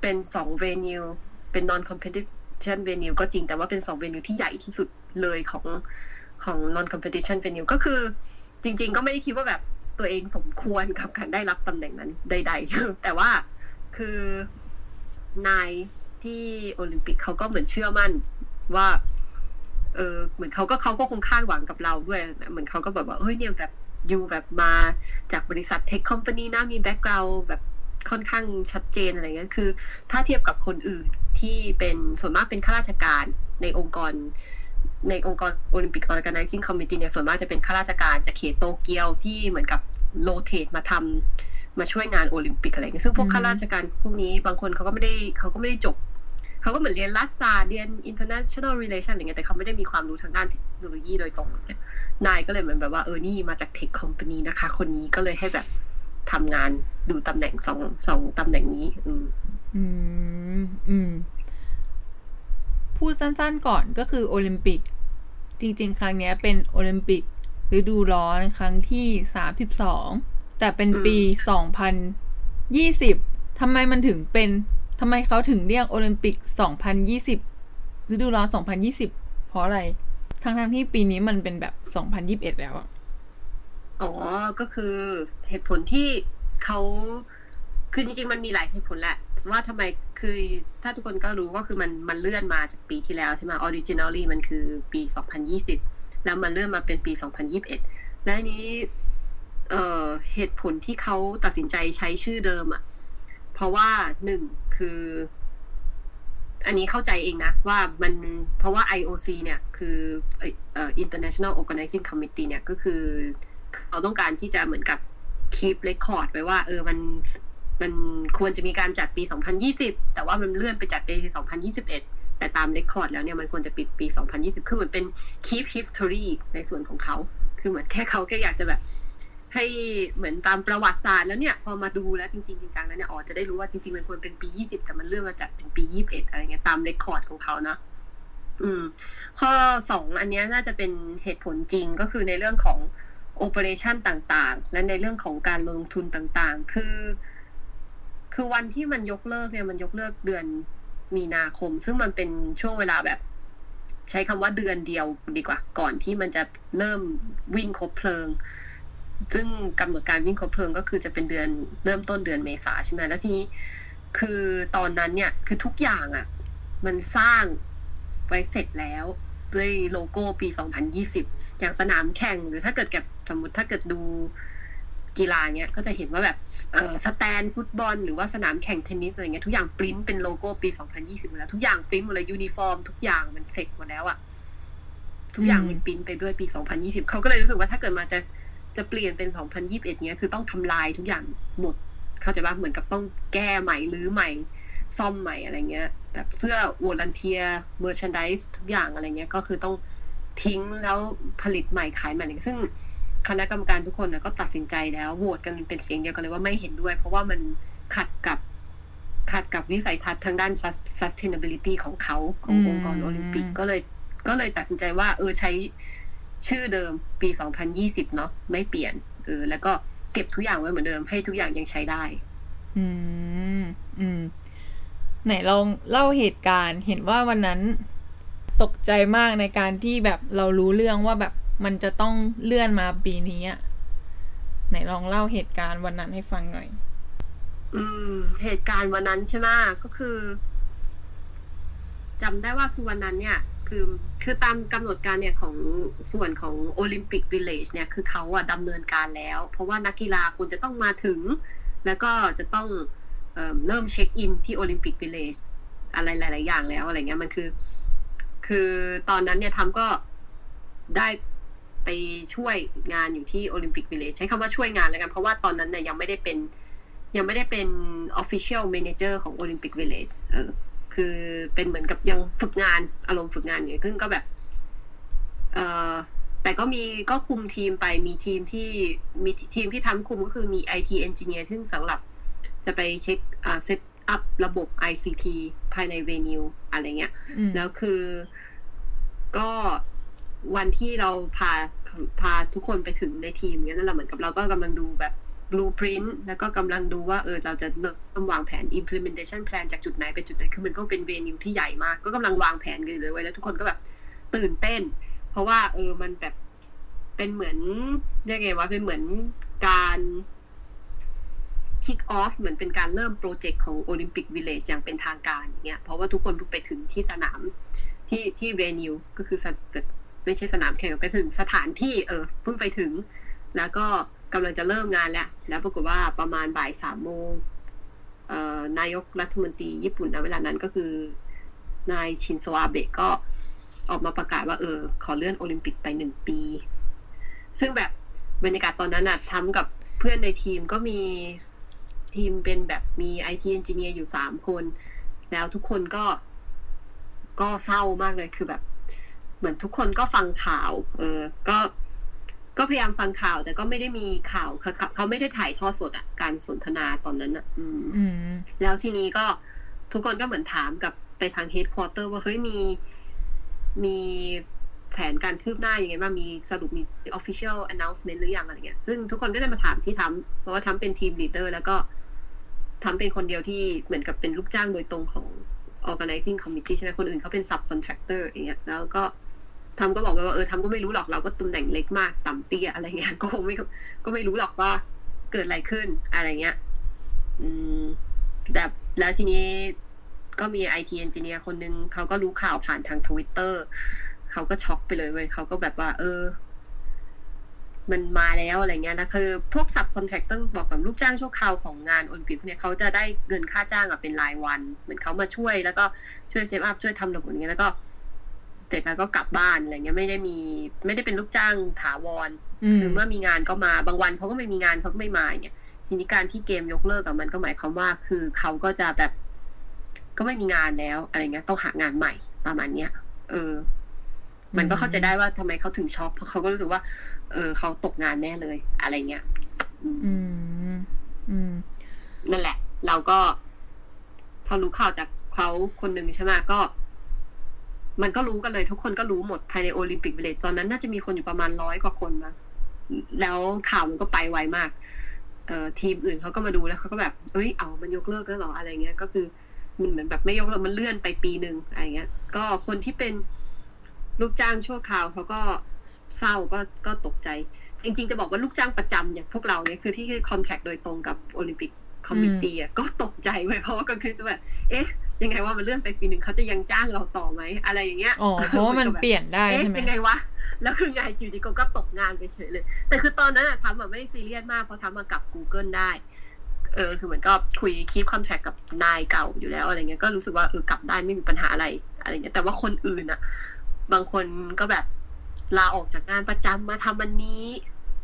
เป็นสองเวนิวเป็น non competition venue ก็จริงแต่ว่าเป็นสอง venue ที่ใหญ่ที่สุดเลยของของ non competition venue ก็คือจริง ๆ ก็ไม่ได้คิดว่าแบบ ตัวเองสมควรกับการได้รับตำแหน่งนั้นใด ๆ แต่ว่าคือนายที่โอลิมปิกเขาก็เหมือนเชื่อมั่นว่า เออเหมือนเขาก็เขาก็คงคาดหวังกับเราด้วย เหมือนเขาก็แบบว่าเฮ้ยเนี่ยแบบอยู่แบบมาจากบริษัท tech company นะมี background แบบค่อนข้างชัดเจนอะไรเงี้ยคือ ถ้าเทียบกับคนอื่นที่เป็นส่วนมากเป็นข้าราชการในองค์กร ในองค์กรโอลิมปิกออ g a n i z i n g Committee เนี่ยส่วนมากจะเป็นข้าราชการจากเขตโตเกียวที่เหมือนกับโลเทตมาทำมาช่วยงานโอลิมปิกอะไรเงี้ยซึ่งพวกข้าราชการพวกนี้บางคนเขาก็ไม่ได้เขาก็ไม่ได้จบเขาก็เหมือนเรียนรัฐศาสตร์เรียน international relation อะไรเงี้ยแต่เขาไม่ได้มีความรู้ทางด้านเทคโนโลยีโดยตรงนายก็เลยเหมือนแบบว่าเออนี่มาจากเทคคอมพานีนะคะ คนนี้ก็เลยให้แบบทำงานดูตำแหน่งสองสองตำแหน่งนี้ อืมอืมอืม พูดสั้นๆก่อนก็คือโอลิมปิก จริงๆ ครั้งนี้เป็นโอลิมปิกฤดูร้อนครั้งที่สามสิบสองแต่เป็นปีสองพันยี่สิบทำไมมันถึงเป็นทำไมเขาถึงเรียกโอลิมปิกสองพันยี่สิบฤดูร้อนสองพันยี่สิบเพราะอะไร ทั้งๆที่ปีนี้มันเป็นแบบสองพันยิบเอ็ดแล้วอะอ๋อ ก็คือเหตุผลที่เขา คือจริงๆมันมีหลายเหตุผลแหละว่าทำไมคือถ้าทุกคนก็รู้ก็คือมันมันเลื่อนมาจากปีที่แล้วใช่ไหม originally มันคือปี 2020 แล้วมันเลื่อนมาเป็นปี 2021 และอันนี้เอ่อเหตุผลที่เขาตัดสินใจใช้ชื่อเดิมอะ เพราะว่าหนึ่งคือ อันนี้เข้าใจเองนะ ว่ามันเพราะว่า IOC เนี่ยคือเอ่อ International Organizing Committee เนี่ยก็คือ เขาต้องการที่จะเหมือนกับ keep record ไว้ว่า เออมัน มันควรจะมีการจัดปี 2020 แต่ว่ามันเลื่อนไปจัดปี 2021 แต่ตาม record แล้วเนี่ยมันควรจะปิดปี 2020 คือเหมือนเป็น keep history ในส่วนของเขา คือเหมือนแค่เขาแค่อยากจะแบบ ให้เหมือนตามประวัติศาสตร์แล้วเนี่ย พอมาดูแล้วจริงๆจริงๆแล้วเนี่ยอ๋อจะได้รู้ว่าจริงๆมันควรเป็นปี 20 แต่มันเลื่อนมาจัดเป็นปี 21 อะไรเงี้ยตาม record ของเขาเนาะอืม ข้อสองอันนี้น่าจะเป็นเหตุผลจริงก็คือในเรื่องของโอเปอเรชันต่างๆ และในเรื่องของการลงทุนต่างๆ คือ คือวันที่มันยกเลิกเนี่ยมันยกเลิกเดือนมีนาคม ซึ่งมันเป็นช่วงเวลาแบบ ใช้คำว่าเดือนเดียวดีกว่า ก่อนที่มันจะเริ่มวิ่งครบเพลิง ซึ่งกำหนดการวิ่งครบเพลิงก็คือจะเป็นเดือนเริ่มต้นเดือนเมษาใช่ไหมแล้วทีนี้คือตอนนั้นเนี่ยคือทุกอย่างอะ่ะ มันสร้างไว้เสร็จแล้วด้วยโลโก้ปี 2020 อย่างสนามแข่งหรือถ้าเกิดกับสมมติถ้าเกิดดู กีฬาเนี้ยก็จะเห็นว่าแบบเออ stand ฟุตบอล หรือว่าสนามแข่งเทนนิสอะไรเงี้ยทุกอย่างปริ้นเป็นโลโก้ปี 2020หมดแล้ว ทุกอย่างปริ้นหมดเลยยูนิฟอร์ม ทุกอย่างมันเสร็จหมดแล้วอะทุกอย่างมันปริ้นไปด้วยปี 2020เขาก็เลยรู้สึกว่าถ้าเกิดมาจะจะเปลี่ยนเป็น 2021เนี้ยคือต้องทำลายทุกอย่างหมดเข้าใจป่ะเหมือนกับต้องแก้ใหม่หรือใหม่ซ่อมใหม่อะไรเงี้ยแบบเสื้อ volunteer merchandise ทุกอย่างอะไรเงี้ยก็คือต้องทิ้งแล้วผลิตใหม่ขายใหม่ซึ่ง คณะกรรมการทุกคนนะก็ตัดสินใจแล้วโหวตกันเป็นเสียงเดียวกันเลยว่าไม่เห็นด้วย เพราะว่ามันขัดกับขัดกับวิสัยทัศน์ทางด้าน sustainability ของเขาขององค์กรโอลิมปิกก็เลยก็เลยตัดสินใจว่า เออใช้ชื่อเดิมปี 2020 เนาะไม่เปลี่ยนเออแล้วก็เก็บทุกอย่างไว้เหมือนเดิม ให้ทุกอย่างยังใช้ได้ อืมอืมไหนลองเล่าเหตุการณ์เห็นว่าวันนั้นตกใจมากในการที่แบบเรารู้เรื่องว่าแบบ มันจะต้องเลื่อนมาปีนี้อะไหนลองเล่าเหตุการณ์วันนั้นให้ฟังหน่อย อืม เหตุการณ์วันนั้นใช่ไหมก็คือจำได้ว่าคือวันนั้นเนี่ย คือคือตามกำหนดการเนี่ยของส่วนของ Olympic Village เนี่ยคือเขาอะดำเนินการแล้ว เพราะว่านักกีฬาควรจะต้องมาถึง แล้วก็จะต้องเริ่มเช็คอินที่ Olympic Village อะไรหลาย ๆ อย่างแล้วอะไรเงี้ยมันคือ คือตอนนั้นเนี่ยธัมบ์ก็ได้ ไปช่วยงานอยู่ที่ Olympic Village ใช้คำว่าช่วยงานแล้วกัน เพราะว่าตอนนั้นเนี่ยยังไม่ได้เป็นยังไม่ได้เป็น official manager ของ Olympic Village เออคือเป็นเหมือนกับยังฝึกงานอารมณ์ฝึกงานอยู่ซึ่งก็แบบเออแต่ก็มีก็คุมทีมไปมีทีมที่มีทีมที่ธัมบ์คุมก็คือมี IT engineer ซึ่งสำหรับจะไปเช็คอ่า set up ระบบ ICT ภายใน venue อะไรเงี้ย แล้วคือก็ วันที่เราพาพาทุกคนไปถึงในทีมเนี้ยนั่นแหละเหมือนกับเราก็กำลังดูแบบ blueprint แล้วก็กำลังดูว่าเออเราจะเริ่มวางแผน implementation plan จากจุดไหนไปจุดไหน คือมันก็เป็น venue ที่ใหญ่มาก ก็กำลังวางแผนกันเลยไว้แล้วทุกคนก็แบบตื่นเต้น เพราะว่าเออมันแบบเป็นเหมือนเรียกไงว่าเป็นเหมือนการ kick off เหมือนเป็นการเริ่มโปรเจกต์ของ Olympic Village อย่างเป็นทางการอย่างเงี้ยเพราะว่าทุกคนเพิ่งไปถึงที่สนามที่ที่ venue ก็คือ ไม่ใช่สนามแข่งไปถึงสถานที่เออเพิ่งไปถึง แล้วก็กำลังจะเริ่มงานแล้วแล้วปรากฏว่าประมาณบ่ายสามโมงนายกรัฐมนตรีญี่ปุ่นในเวลานั้นก็คือนายชินโซอาเบะก็ออกมาประกาศว่าเออ ขอเลื่อนโอลิมปิกไปหนึ่งปี ซึ่งแบบบรรยากาศตอนนั้นอะธัมบ์กับเพื่อนในทีมก็มีทีมเป็นแบบมี IT engineer อยู่สามคน แล้วทุกคนก็ก็เศร้ามากเลยคือแบบ เหมือนทุกคนก็ฟังข่าว เออ ก็ก็พยายามฟังข่าว แต่ก็ไม่ได้มีข่าวเขาเขาไม่ได้ถ่ายทอดสดอะการสนทนาตอนนั้นอะืมแล้วทีนี้ก็ทุกคนก็เหมือนถามกับไปทาง headquarter ว่าเฮ้ยมีมีแผนการคืบหน้ายังไงบ้างมีสรุปมี official announcement หรือยังอะไรเงี้ย ซึ่งทุกคนก็จะมาถามที่ธัมบ์เพราะว่าธัมบ์เป็น team leader แล้วก็ธัมบ์เป็นคนเดียวที่เหมือนกับเป็นลูกจ้างโดยตรงของ organizing committee ใช่ไหมคนอื่นเขาเป็น subcontractor อย่างเงี้ย แล้วก็ ธัมบ์ก็บอกว่าเออธัมบ์ก็ไม่รู้หรอกเราก็ตำแหน่งเล็กมากต่ำเตี้ยอะไรเงี้ยก็คงไม่ก็ไม่รู้หรอกว่าเกิดอะไรขึ้นอะไรเงี้ย อืมแต่แล้วทีนี้ก็มี IT engineer คนนึงเขาก็รู้ข่าวผ่านทางทวิตเตอร์เขาก็ช็อกไปเลยเว้ยเขาก็แบบว่า เออ มันมาแล้วอะไรเงี้ยนะคือ พวก subcontract ต้องบอกก่อนว่าลูกจ้างชั่วคราวของงานโอลิมปิกเนี่ยเขาจะได้เงินค่าจ้างอะเป็นรายวัน เหมือนเขามาช่วยแล้วก็ช่วย set up ช่วยทำระบบอย่างเงี้ยแล้วก็ เสร็จแล้วก็กลับบ้านอะไรเงี้ยไม่ได้มีไม่ได้เป็นลูกจ้างถาวรคือเมื่อมีงานก็มาบางวันเขาก็ไม่มีงานเขาก็ไม่มาอย่างเงี้ยทีนี้การที่เกมยกเลิกกับมันก็หมายความว่า คือเขาก็จะแบบ ก็ไม่มีงานแล้วอะไรเงี้ยต้องหางานใหม่ประมาณเนี้ยเออ มันก็เข้าใจได้ว่าทำไมเขาถึงช็อกเพราะเขาก็รู้สึกว่า เออเขาตกงานแน่เลย อะไรเงี้ยอืม อืมนั่นแหละ เราก็พอรู้ข่าวจากเขาคนหนึ่งใช่ไหมก็ มันก็รู้กันเลยทุกคนก็รู้หมดภายในโอลิมปิกวิลเลจตอนนั้นน่าจะมีคนอยู่ประมาณร้อยกว่าคนมั้งแล้วข่าวมันก็ไปไวมากเอ่อทีมอื่นเขาก็มาดูแล้วเขาก็แบบเอ้ยเอามันยกเลิกแล้วเหรออะไรเงี้ย ก็คือมันเหมือนแบบไม่ยกเลิกมันเลื่อนไปปีหนึ่งอะไรเงี้ย ก็คนที่เป็นลูกจ้างชั่วคราวเขาก็เศร้าก็ก็ตกใจ จริง ๆ จะบอกว่าลูกจ้างประจำอย่างพวกเราเนี่ยคือที่ contract โดยตรงกับ Olympic committee อะก็ตกใจเว้ยเพราะว่าก็คือจะแบบเอ๊ะ ยังไงว่ามันเลื่อนไปปีหนึ่งเขาจะยังจ้างเราต่อไหมอะไรอย่างเงี้ยอ๋อเพราะว่ามันเปลี่ยนได้เอ๊ะใช่ไหมยังไงวะแล้วคืองานอยู่ดี ๆ ก็ตกงานไปเฉยเลย แต่คือตอนนั้นอะธัมบ์แบบไม่ซีเรียสมากเพราะทำมากับ Google ได้เออคือเหมือนก็คุย keep contact กับนายเก่าอยู่แล้วอะไรเงี้ยก็รู้สึกว่าเออกลับได้ไม่มีปัญหาอะไรอะไรเงี้ยแต่ว่าคนอื่นอะบางคนก็แบบลาออกจากงานประจำมาทำอันนี้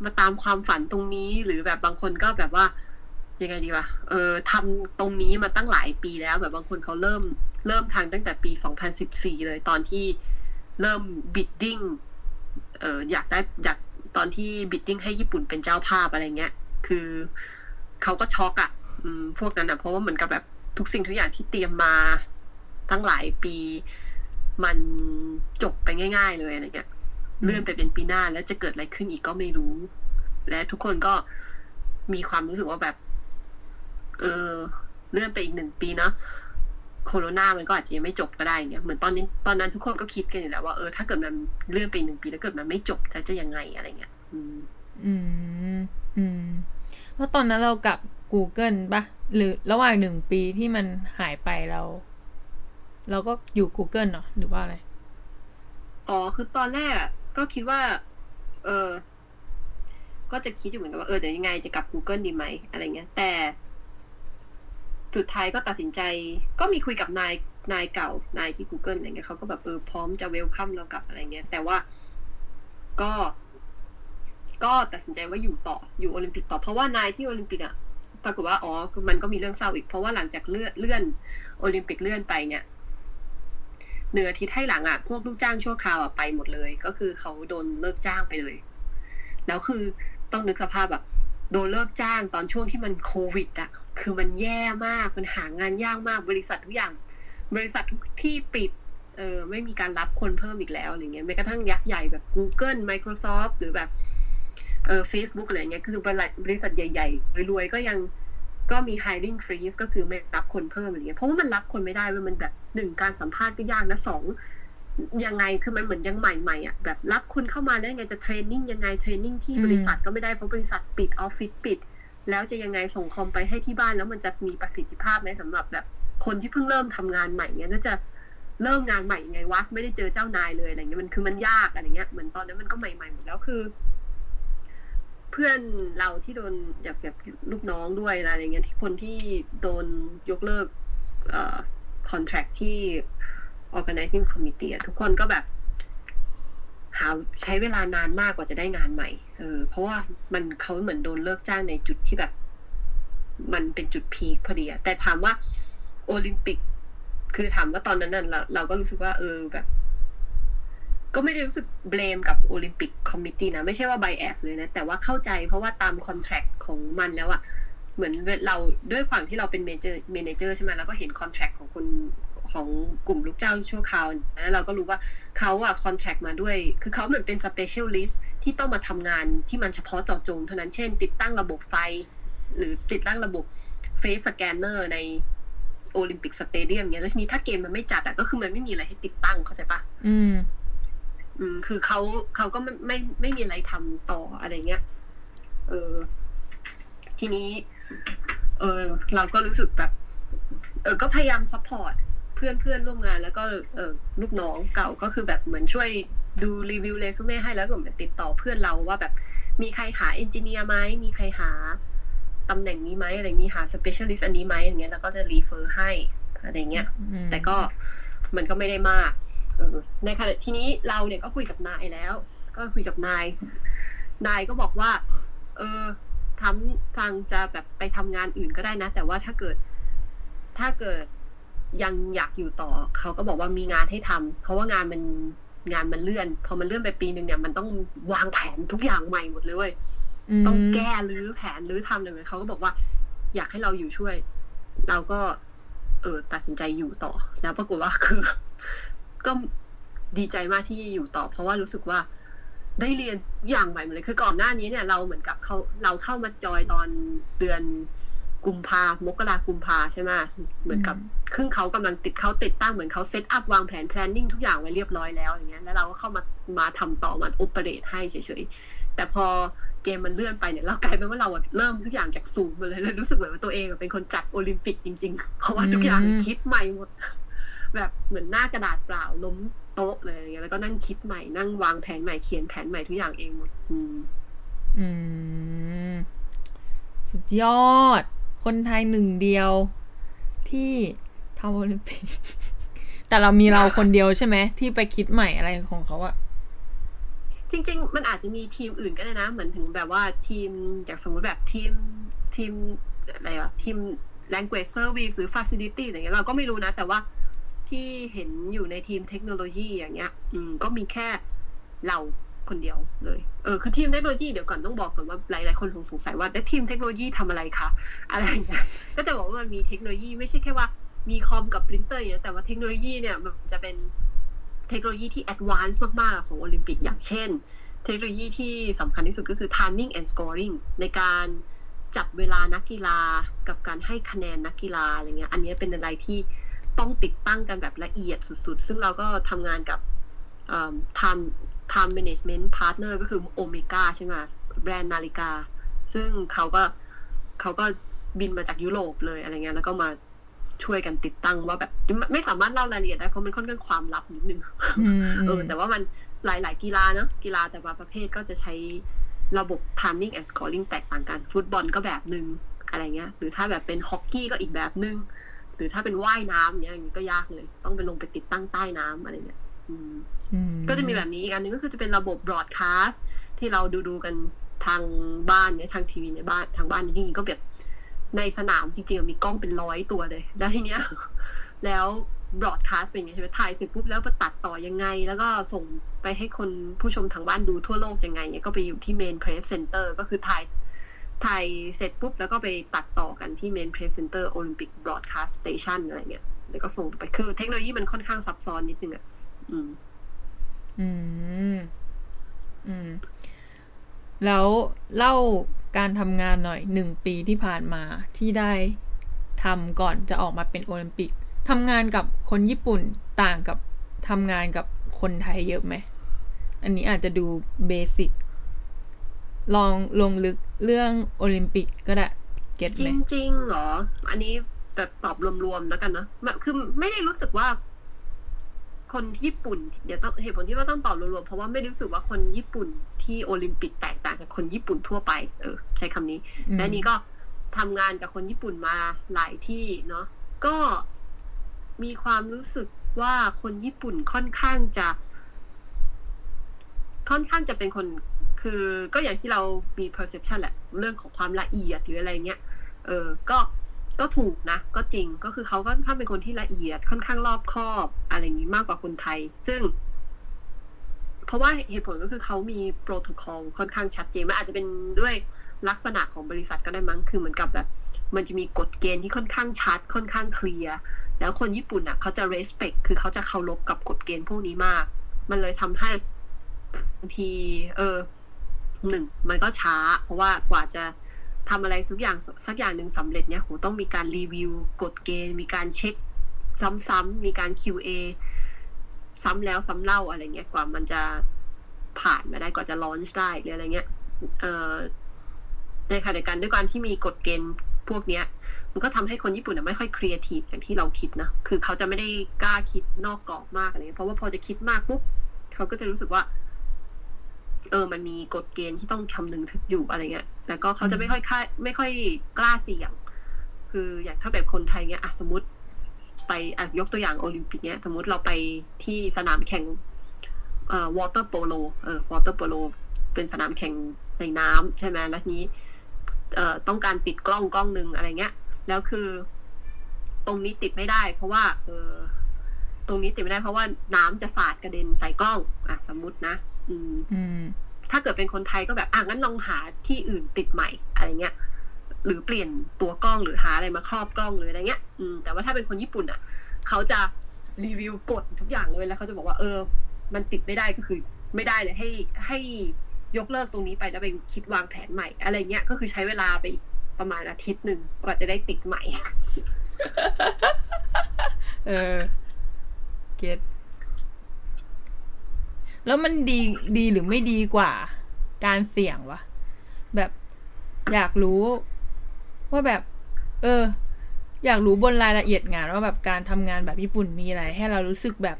มาตามความฝันตรงนี้หรือแบบบางคนก็แบบว่า ยังไงดีวะ เออทำตรงนี้มาตั้งหลายปีแล้ว แบบบางคนเขาเริ่มเริ่มทำตั้งแต่ปี 2014 เลยตอนที่เริ่ม bidding เอออยากได้อยากตอนที่ bidding ให้ญี่ปุ่นเป็นเจ้าภาพอะไรเงี้ย คือเขาก็ช็อกอะ่ะพวกนั้นอะ่ะเพราะว่าเหมือนกับแบบทุกสิ่งทุกอย่างที่เตรียมมาตั้งหลายปีมันจบไปง่าย ๆ เลยอะไรเงี้ยเลื่อนไปเป็นปีหน้าแล้วจะเกิดอะไรขึ้นอีกก็ไม่รู้ และทุกคนก็มีความรู้สึกว่าแบบ เออเลื่อนไปอีกหนึ่งปีเนาะโคโรนามันก็อาจจะยังไม่จบก็ได้เนี่ยเหมือนตอนนี้ตอนนั้นทุกคนก็คิดกันอยู่แล้วว่าเออถ้าเกิดมันเลื่อนไปหนึ่งปีแล้วเกิดมันไม่จบแล้วจะยังไงอะไรเงี้ยอืม อืมอืมแล้วตอนนั้นเรากลับ Google ปะหรือระหว่างหนึ่งปีที่มันหายไปเรา เราก็อยู่ Google เนาะหรือว่าอะไร อ๋อ คือตอนแรกอะก็คิดว่า เออก็จะคิดอยู่เหมือนกันว่าเออเดี๋ยวยังไงจะกลับ Google ดีไหมอะไรเงี้ย แต่ สุดท้ายก็ตัดสินใจ ก็มีคุยกับนายนายเก่านายที่ Google อะไรเงี้ยเขาก็แบบเออพร้อมจะเวลคัมเรากลับอะไรเงี้ย แต่ว่าก็ ก็ตัดสินใจว่าอยู่ต่ออยู่โอลิมปิกต่อเพราะว่านายที่โอลิมปิกอะปรากฏว่าอ๋อมันก็มีเรื่องเศร้าอีกเพราะว่าหลังจากเลื่อนเลื่อนโอลิมปิกเลื่อนไปเนี่ยหนึ่งอทิตย์ให้หลังอะพวกลูกจ้างชั่วคราวอะไปหมดเลย ก็คือเขาโดนเลิกจ้างไปเลย แล้วคือต้องนึกสภาพแบบโดนเลิกจ้างตอนช่วงที่มันโควิดอะ คือมันแย่มากมันหางานยากมากบริษัททุกอย่าง บริษัททุกที่ปิดเออไม่มีการรับคนเพิ่มอีกแล้วอะไรเงี้ยแม้กระทั่งยักษ์ใหญ่แบบ Google Microsoft หรือแบบเออ Facebook อะไรเงี้ยคือบริษัทใหญ่ๆรวยๆก็ยังก็มี hiring freeze ก็คือไม่รับคนเพิ่มอะไรเงี้ยเพราะว่ามันรับคนไม่ได้เว้ยมันแบบหนึ่งการสัมภาษณ์ก็ยากนะสองยังไงคือมันเหมือนยังใหม่ๆอะแบบรับคุณเข้ามาแล้วไงจะเทรนนิ่งยังไงเทรนนิ่งที่บริษัทก็ไม่ได้เพราะบริษัทปิดออฟฟิศปิด แล้วจะยังไงส่งคอมไปให้ที่บ้านแล้วมันจะมีประสิทธิภาพไหมสำหรับแบบคนที่เพิ่งเริ่มทำงานใหม่เงี้ยก็จะเริ่มงานใหม่ยังไงวะไม่ได้เจอเจ้านายเลยอะไรเงี้ยมันคือมันยากอะไรเงี้ยเหมือนตอนนั้นมันก็ใหม่ๆหมดแล้วคือ เพื่อนเราที่โดนแบบแบบลูกน้องด้วยอะไรเงี้ยที่คนที่โดนยกเลิกเอ่อ contract ที่ organizing committee ทุกคนก็แบบ หาใช้เวลานานมากกว่าจะได้งานใหม่ เออ เพราะว่ามันเขาเหมือนโดนเลิกจ้างในจุดที่แบบ มันเป็นจุดพีคพอดีอะแต่ถามว่า โอลิมปิก คือถามว่าตอนนั้นน่ะเราเราก็รู้สึกว่า เออแบบ ก็ไม่ได้รู้สึก blame กับ Olympic committee นะ ไม่ใช่ว่า bias เลยนะ แต่ว่าเข้าใจเพราะว่าตามคอนแท c t ของมันแล้วอะ เหมือนเราด้วยฝั่งที่เราเป็น manager ใช่ไหมแล้วก็เห็นคอนแท c t ของคนของกลุ่มลูกจ้างชั่วคราวแล้วเราก็รู้ว่าเขาอะคอนแท c t มาด้วย คือเขาเหมือนเป็น specialist ที่ต้องมาทำงานที่มันเฉพาะเจาะจงเท่านั้นเช่น ติดตั้งระบบไฟ หรือติดตั้งระบบ face scanner ใน Olympic Stadium เงี้ยแล้วทีนี้ถ้าเกมมันไม่จัดอะก็คือมันไม่มีอะไรให้ติดตั้งเข้าใจปะอืม อืม คือเขาเขาก็ไม่ไม่ไม่มีอะไรทำต่ออะไรเงี้ย เออ ทีนี้ เออเราก็รู้สึกแบบ เออก็พยายาม support เพื่อนเพื่อนร่วมงานแล้วก็เออลูกน้องเก่าก็คือแบบเหมือนช่วยดู review resume ให้แล้วก็เหมือนติดต่อเพื่อนเราว่าแบบมีใครหา engineer ไหมมีใครหาตำแหน่งนี้ไหมอะไรมีหา specialist อันนี้ไหมอย่างเงี้ยแล้วก็จะ refer ให้อะไรเงี้ยอืมแต่ก็มันก็ไม่ได้มากเออในขณะทีนี้เราเนี่ยก็คุยกับนายแล้ว ก็คุยกับนาย นายก็บอกว่า เออ ทำฟังจะแบบไปทำงานอื่นก็ได้นะ แต่ว่าถ้าเกิดถ้าเกิดยังอยากอยู่ต่อ เขาก็บอกว่ามีงานให้ทำเพราะว่างานมันงานมันเลื่อน พอมันเลื่อนไปปีหนึ่งเนี่ยมันต้องวางแผนทุกอย่างใหม่หมดเลยเว้ยมต้องแก้หรือแผนหรือทำอะไรเขาก็บอกว่า อยากให้เราอยู่ช่วย เราก็ เออตัดสินใจอยู่ต่อ แล้วปรากฏว่าคือ ก็ดีใจมากที่อยู่ต่อ เพราะว่ารู้สึกว่า ได้เรียนอย่างใหม่หมดเลยคือก่อนหน้านี้เนี่ยเราเหมือนกับเขาเราเข้ามาจอยตอนเดือนกุมภามกรากุมภาใช่ไหมเหมือนกับครึ่งเขากำลังติดเขาติดตั้งเหมือนเขาเซตอัพวางแผน planning ทุกอย่างไว้เรียบร้อยแล้วอย่างเงี้ยแล้วเราก็เข้ามามาทำต่อมาโอเปเรตให้เฉยๆแต่พอเกมมันเลื่อนไปเนี่ยเรากลายเป็นว่าเราเริ่มทุกอย่างจากศูนย์มาเลยเลยรู้สึกเหมือนว่าตัวเองเป็นคนจัดโอลิมปิกจริง ๆ เพราะว่าทุกอย่างคิดใหม่หมด แบบเหมือนหน้ากระดาษเปล่าล้ม โต๊ะเลยอย่างเงี้ยแล้วก็นั่งคิดใหม่นั่งวางแผนใหม่เขียนแผนใหม่ทุกอย่างเองหมดอืมอืม สุดยอด คนไทยหนึ่งเดียว ที่ทำโอลิมปิกแต่เรามีเราคนเดียวใช่ไหมที่ไปคิดใหม่อะไรของเขาอะจริง ๆ มันอาจจะมีทีมอื่นก็ได้นะ เหมือนถึงแบบว่าทีมอย่างสมมติแบบทีมทีมอะไรวะทีม language service หรือ facility อะไรเงี้ยเราก็ไม่รู้นะ แต่ว่า ที่เห็นอยู่ในทีมเทคโนโลยีอย่างเงี้ย อืมก็มีแค่เราคนเดียวเลย เออ คือทีมเทคโนโลยีเดี๋ยวก่อนต้องบอกก่อนว่าหลาย ๆ คนสงสัยว่าแต่ทีมเทคโนโลยีทำอะไรคะ อะไรเงี้ย ก็จะบอกว่ามันมีเทคโนโลยีไม่ใช่แค่ว่ามีคอมกับปรินเตอร์อย่างเงี้ย แต่ว่าเทคโนโลยีเนี่ยมันจะเป็นเทคโนโลยีที่ advance มาก ๆ ของโอลิมปิกอย่างเช่น เทคโนโลยีที่สำคัญที่สุดก็คือ timing and scoring ในการจับเวลานักกีฬากับการให้คะแนนนักกีฬาอะไรเงี้ย อันนี้เป็นอะไรที่ ต้องติดตั้งกันแบบละเอียดสุดๆ ซึ่งเราก็ทำงานกับ time time management partner ก็คือโอเมก้าใช่ไหมแบรนด์นาฬิกา ซึ่งเขาก็เขาก็บินมาจากยุโรปเลยอะไรเงี้ยแล้วก็มาช่วยกันติดตั้งว่าแบบไม่สามารถเล่ารายละเอียดได้เพราะมันค่อนข้างความลับนิดนึงเออแต่ว่ามันหลาย ๆ กีฬาเนาะกีฬาแต่ละประเภทก็จะใช้ระบบ timing and scoring แตกต่างกัน ฟุตบอลก็แบบหนึ่งอะไรเงี้ย หรือถ้าแบบเป็นฮอกกี้ก็อีกแบบหนึ่ง หรือถ้าเป็นว่ายน้ำเนี้ยอย่างนี้ก็ยากเลย ต้องไปลงไปติดตั้งใต้น้ำอะไรเงี้ยอืมก็จะมีแบบนี้อีกอันนึงก็คือจะเป็นระบบ broadcast ที่เราดูดูกันทางบ้านเนี่ยทางทีวีในบ้านทางบ้านจริงๆก็แบบในสนามจริงๆมีกล้องเป็นร้อยตัวเลย แล้วทีเนี้ย แล้ว broadcast เป็นอย่างใช่ไหมถ่ายเสร็จปุ๊บแล้วไปตัดต่อยังไง แล้วก็ส่งไปให้คนผู้ชมทางบ้านดูทั่วโลกยังไงเนี่ยก็ไปอยู่ที่ main press center ก็คือถ่าย ถ่ายเสร็จปุ๊บ แล้วก็ไปตัดต่อกันที่ main press center Olympic broadcast station อะไรเงี้ยแล้วก็ส่งไปคือเทคโนโลยีมันค่อนข้างซับซ้อนนิดนึงอะอืม อืม อืม แล้วเล่าการทำงานหน่อยหนึ่งปีที่ผ่านมาที่ได้ทำก่อนจะออกมาเป็นโอลิมปิกทำงานกับคนญี่ปุ่นต่างกับทำงานกับคนไทยเยอะไหม อันนี้อาจจะดู basic ลองลงลึกเรื่องโอลิมปิกก็ได้ get ไหมจริงๆเหรอ อันนี้แบบตอบรวมๆแล้วกันนะคือไม่ได้รู้สึกว่า คนญี่ปุ่น เดี๋ยวต้องเหตุผลที่ว่าต้องตอบรวมๆเพราะว่าไม่ได้รู้สึกว่าคนญี่ปุ่นที่โอลิมปิกแตกต่างจากคนญี่ปุ่นทั่วไป เออ ใช้คำนี้และนี่ก็ทำงานกับคนญี่ปุ่นมาหลายที่เนาะก็มีความรู้สึกว่าคนญี่ปุ่นค่อนข้างจะ ค่อนข้างจะเป็นคน คือก็อย่างที่เรามี perception แหละ เรื่องของความละเอียดหรืออะไรเงี้ย เออ ก็ก็ถูกนะ ก็จริงก็คือเขาค่อนข้างเป็นคนที่ละเอียดค่อนข้างรอบคอบอะไรอย่างนี้มากกว่าคนไทย ซึ่ง เพราะว่าเหตุผลก็คือเขามีโปรโตคอลค่อนข้างชัดเจนมันอาจจะเป็นด้วยลักษณะของบริษัทก็ได้มั้งคือเหมือนกับแบบ มันจะมีกฎเกณฑ์ที่ค่อนข้างชัด ค่อนข้างเคลียร์แล้วคนญี่ปุ่นอะเขาจะ respect คือเขาจะเคารพกับกฎเกณฑ์พวกนี้มาก มันเลยทำให้บางที เออ หนึ่งมันก็ช้า เพราะว่ากว่าจะทำอะไรสักอย่างสักอย่างหนึ่งสำเร็จเนี่ยโหต้องมีการรีวิวกฎเกณฑ์ มีการเช็คซ้ำๆมีการ QA ซ้ำแล้วซ้ำเล่าอะไรเงี้ยกว่ามันจะผ่านมาได้กว่าจะ launch ได้หรืออะไรเงี้ยเอ่อในขณะเดียวกันด้วยการที่มีกฎเกณฑ์พวกเนี้ย มันก็ทำให้คนญี่ปุ่นไม่ค่อยครีเอทีฟอย่างที่เราคิดนะคือเขาจะไม่ได้กล้าคิดนอกกรอบมากอะไรเงี้ยเพราะว่าพอจะคิดมากปุ๊บเขาก็จะรู้สึกว่า เออมันมีกฎเกณฑ์ที่ต้องคำนึงถึงอยู่อะไรเงี้ยแต่ก็เขาจะไม่ค่อยค่าไม่ค่อยกล้าเสี่ยง คืออย่างถ้าแบบคนไทยเงี้ยอะสมมติไปอะยกตัวอย่างโอลิมปิกเนี้ยสมมติเราไปที่สนามแข่งเอ่อวอเตอร์โปโลเออวอเตอร์โปโลเป็นสนามแข่งในน้ำใช่ไหมแล้วนี้เอ่อต้องการติดกล้องกล้องหนึ่งอะไรเงี้ย แล้วคือ ตรงนี้ติดไม่ได้ เพราะว่า เออตรงนี้ติดไม่ได้เพราะว่าน้ำจะสาดกระเด็นใส่กล้อง อะ สมมตินะ อืมอืมถ้าเกิดเป็นคนไทยก็แบบอะงั้นลองหาที่อื่นติดใหม่อะไรเงี้ย หรือเปลี่ยนตัวกล้องหรือหาอะไรมาครอบกล้องหรืออะไรเงี้ย อืมแต่ว่าถ้าเป็นคนญี่ปุ่นอะ เขาจะรีวิวกฎทุกอย่างเลยแล้วเขาจะบอกว่าเออ มันติดไม่ได้ก็คือ ไม่ได้เลยให้ให้ยกเลิกตรงนี้ไปแล้วไปคิดวางแผนใหม่ อะไรเงี้ยก็คือใช้เวลาไปอีกประมาณอาทิตย์หนึ่งกว่าจะได้ติดใหม่ เออ เก็ต แล้วมันดีดีหรือไม่ดีกว่า การเสี่ยงวะแบบอยากรู้ ว่าแบบ เออ อยากรู้บนรายละเอียดงานว่าแบบการทำงานแบบญี่ปุ่นมีอะไร ให้เรารู้สึกแบบ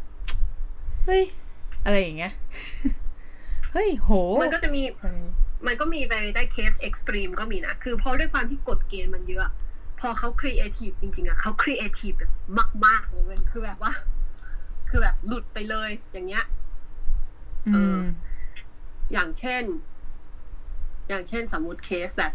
เฮ้ย อะไรอย่างเงี้ยเฮ้ยโห มันก็จะมี มันก็มีไปได้เคสเอ็กซ์ตรีมก็มีนะ คือเพราะด้วยความที่กฎเกณฑ์มันเยอะ พอเขาครีเอทีฟจริงๆอะเขาครีเอทีฟแบบมากๆเลยเว้ยคือแบบว่า คือแบบหลุดไปเลยอย่างเงี้ย เออ อย่างเช่น อย่างเช่นสมมติเคสแบบ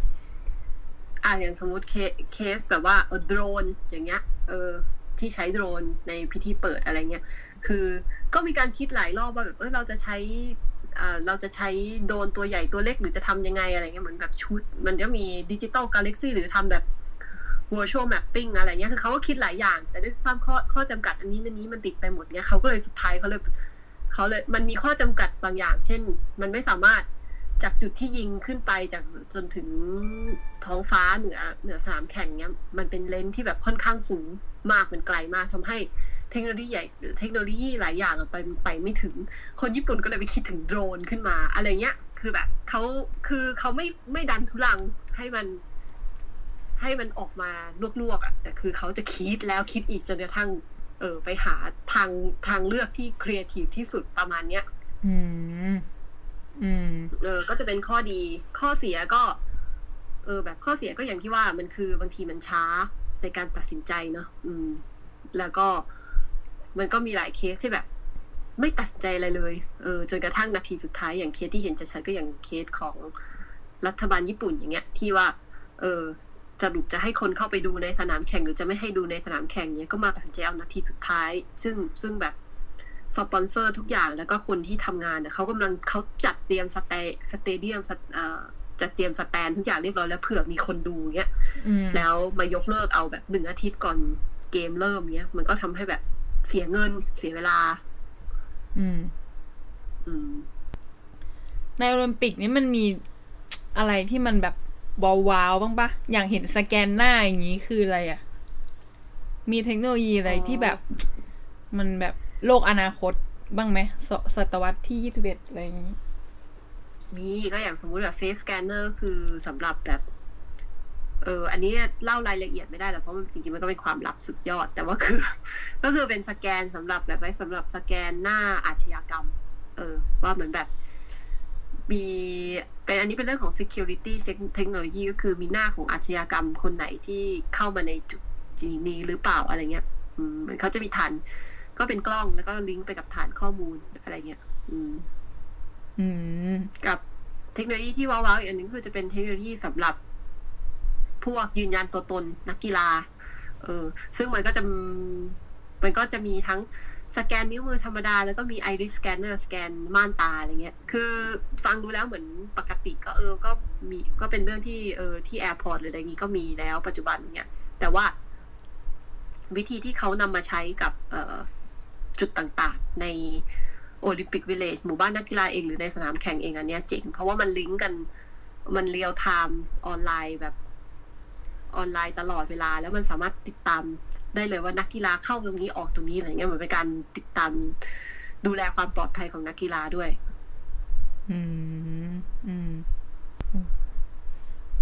อ่าอย่างสมมติ case case แบบว่าเออโดรนอย่างเงี้ย เออ ที่ใช้โดรนในพิธีเปิดอะไรเงี้ย คือก็มีการคิดหลายรอบว่าแบบเออเราจะใช้เราจะใช้โดรนตัวใหญ่ตัวเล็กหรือจะทำยังไงอะไรเงี้ยเหมือนแบบชุด มันจะมีดิจิตอลกาแล็กซี่หรือทำแบบ virtual mapping อะไรเงี้ยคือเขาก็คิดหลายอย่าง แต่ด้วยความข้อข้อจำกัดอันนี้อันนี้มันติดไปหมดเงี้ยเขาก็เลยสุดท้ายเขาเลย เขาเลยมันมีข้อจำกัดบางอย่าง เช่น มันไม่สามารถจากจุดที่ยิงขึ้นไปจากจนถึงท้องฟ้าเหนือเหนือสนามแข่งเนี้ยมันเป็นเลนส์ที่แบบค่อนข้างสูงมากมันไกลมากทำให้เทคโนโลยีใหญ่หรือเทคโนโลยีหลายอย่างไปไปไม่ถึง คนญี่ปุ่นก็เลยไปคิดถึงโดรนขึ้นมา อะไรเงี้ย คือแบบเขาคือเขาไม่ไม่ดันทุรังให้มัน ให้มันออกมาลวกๆอะ่ะแต่คือเขาจะคิดแล้วคิดอีกจนกระทั่ง เออไปหาทางทางเลือกที่ครีเอทีฟที่สุดประมาณเนี้ย อืม อืม เออ ก็จะเป็นข้อดี ข้อเสียก็ เออ แบบข้อเสียก็อย่างที่ว่ามันคือบางทีมันช้าในการตัดสินใจเนาะอืม แล้วก็มันก็มีหลายเคสที่แบบ ไม่ตัดสินใจอะไรเลย เออ จนกระทั่งนาทีสุดท้ายอย่างเคสที่เห็นจะชัดก็อย่างเคสของรัฐบาลญี่ปุ่นอย่างเงี้ย ที่ว่า เออ สรุปจะให้คนเข้าไปดูในสนามแข่งหรือจะไม่ให้ดูในสนามแข่งเนี้ยก็มาตัดสินใจเอานาทีสุดท้าย ซึ่งซึ่งแบบสปอนเซอร์ทุกอย่างแล้วก็คนที่ทำงานเนี่ยเขากำลังเขาจัดเตรียมสเต stadium สเอ่อจัดเตรียม stand ทุกอย่างเรียบร้อยแล้วเผื่อมีคนดูเงี้ยอืมแล้วมายกเลิกเอาแบบหนึ่งอาทิตย์ก่อนเกมเริ่มเนี้ยมันก็ทำให้แบบเสียเงินเสียเวลา อืม อืม ในโอลิมปิกนี่มันมีอะไรที่มันแบบ ว้าวๆบ้างปะอย่างเห็นสแกนหน้าอย่างนี้คืออะไรอะมีเทคโนโลยีอะไรอ๋อที่แบบ มันแบบโลกอนาคตบ้างไหมศศตวรรษที่ยี่สิบเอ็ดอะไรอย่างนี้ มีก็อย่างสมมุติแบบ face scanner คือสำหรับแบบ เออ อันนี้เล่ารายละเอียดไม่ได้หรอกเพราะมันจริงๆมันก็เป็นความลับสุดยอด แต่ว่าคือ ก็คือเป็นสแกนสำหรับแบบไว้สำหรับสแกนหน้าอาชญากรรม เออ ว่าเหมือนแบบ มีเป็นอันนี้เป็นเรื่องของ security เทคโนโลยีก็คือมีหน้าของอาชญากรรมคนไหนที่เข้ามาในจุดนี้หรือเปล่าอะไรเงี้ยอืมมันเขาจะมีฐานก็เป็นกล้องแล้วก็ลิงก์ไปกับฐานข้อมูลอะไรเงี้ย อืม อืม กับเทคโนโลยีที่ว้าวๆอีกอันหนึงคือจะเป็นเทคโนโลยีสำหรับ พวกยืนยันตัวตนนักกีฬา เออ ซึ่งมันก็จะมันก็จะมีทั้ง สแกนนิ้วมือธรรมดา แล้วก็มี iris scanner สแกนม่านตาอะไรเงี้ย คือฟังดูแล้วเหมือนปกติก็เออ ก็มีก็เป็นเรื่องที่เออที่แอร์พอร์ตหรืออะไรงี้ก็มีแล้วปัจจุบันเนี้ย แต่ว่า วิธีที่เขานำมาใช้กับเออจุดต่างๆ ใน Olympic village หมู่บ้านนักกีฬาเองหรือในสนามแข่งเองอันเนี้ยเจ๋ง เพราะว่ามันลิงก์กันมัน real-time ออนไลน์แบบออนไลน์ตลอดเวลา แล้วมันสามารถติดตาม ได้เลยว่านักกีฬาเข้าตรงนี้ออกตรงนี้อะไรเงี้ยเหมือนเป็นการติดตามดูแลความปลอดภัยของนักกีฬาด้วย อืมอืม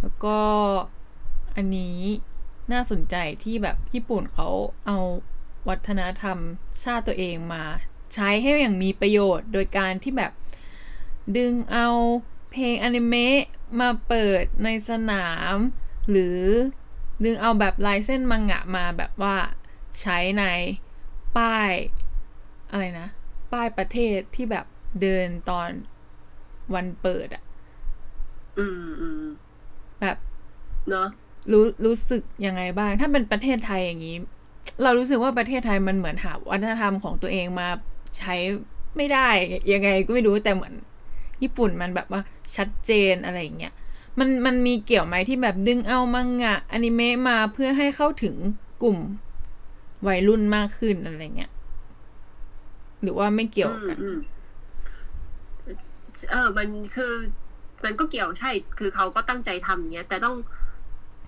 แล้วก็อันนี้น่าสนใจที่แบบญี่ปุ่นเขาเอาวัฒนธรรมชาติตัวเองมา ใช้ให้อย่างมีประโยชน์ โดยการที่แบบดึงเอาเพลงอนิเมะมาเปิดในสนาม หรือ ดึงเอาแบบลายเส้นมังงะมาแบบว่าใช้ในป้ายอะไรนะ ป้ายประเทศที่แบบเดินตอนวันเปิดอะอืมอืมแบบเนาะรู้รู้สึกยังไงบ้าง ถ้าเป็นประเทศไทยอย่างนี้ เรารู้สึกว่าประเทศไทยมันเหมือนหาวัฒนธรรมของตัวเองมาใช้ไม่ได้ยังไงก็ไม่รู้แต่เหมือน ญี่ปุ่นมันแบบว่าชัดเจนอะไรอย่างเงี้ย มันมันมีเกี่ยวไหมที่แบบดึงเอามังงะอนิเมะมาเพื่อให้เข้าถึงกลุ่มวัยรุ่นมากขึ้นอะไรเงี้ย หรือว่าไม่เกี่ยวกันอืมอืมเออ มันคือ มันก็เกี่ยวใช่ คือเขาก็ตั้งใจทำอย่างเงี้ย แต่ต้อง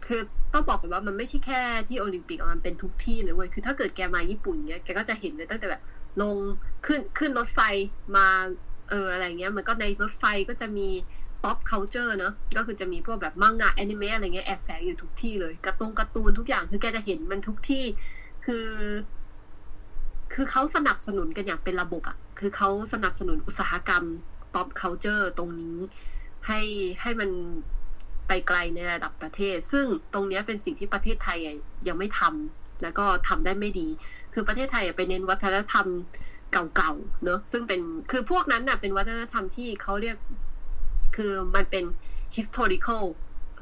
คือต้องบอกก่อนว่ามันไม่ใช่แค่ที่โอลิมปิกอะมันเป็นทุกที่เลยเว้ย คือถ้าเกิดแกมาญี่ปุ่นเงี้ย แกก็จะเห็นเลยตั้งแต่แบบ ลงขึ้นขึ้นรถไฟมา เอออะไรเงี้ย มันก็ในรถไฟก็จะมี pop culture เนะก็คือจะมีพวกแบบมังงะแอนิเมะอะไรเงี้ยแอบแฝงอยู่ทุกที่เลยการ์ตูนการ์ตูนทุกอย่างคือแกจะเห็นมันทุกที่ คือ คือเขาสนับสนุนกันอย่างเป็นระบบอะคือเขาสนับสนุนอุตสาหกรรม pop culture ตรงนี้ ให้ให้มันไปไกลในระดับประเทศ ซึ่งตรงนี้เป็นสิ่งที่ประเทศไทยยังไม่ทำแล้วก็ทำได้ไม่ดี คือประเทศไทยไปเน้นวัฒนธรรมเก่าๆเนอะซึ่งเป็นคือพวกนั้นน่ะเป็นวัฒนธรรมที่เขาเรียก คือมันเป็น historical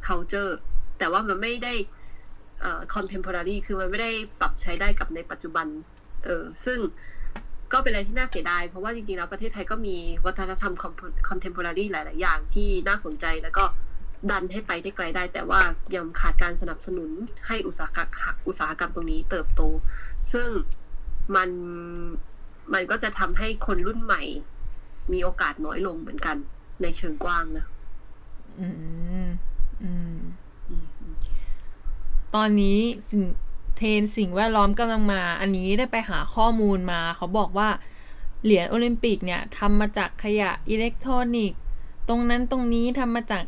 culture แต่ว่ามันไม่ได้ contemporary คือมันไม่ได้ปรับใช้ได้กับในปัจจุบัน เออ ซึ่งก็เป็นอะไรที่น่าเสียดาย เพราะว่าจริงๆ แล้วประเทศไทยก็มีวัฒนธรรม contemporary หลาย ๆ อย่างที่น่าสนใจแล้วก็ดันให้ไปได้ไกลได้ แต่ว่ายังขาดการสนับสนุนให้อุตสาหกรรมอุตสาหกรรมตรงนี้เติบโต ซึ่งมันมันก็จะทำให้คนรุ่นใหม่ มีโอกาสน้อยลงเหมือนกัน ในเชิงกว้างนะอืมอืมอืมตอนนี้สิ่งเทรนสิ่งแวดล้อมกำลังมา อันนี้ได้ไปหาข้อมูลมา เขาบอกว่าเหรียญโอลิมปิกเนี่ยทำมาจากขยะอิเล็กทรอนิกส์ตรงนั้นตรงนี้ทำมาจาก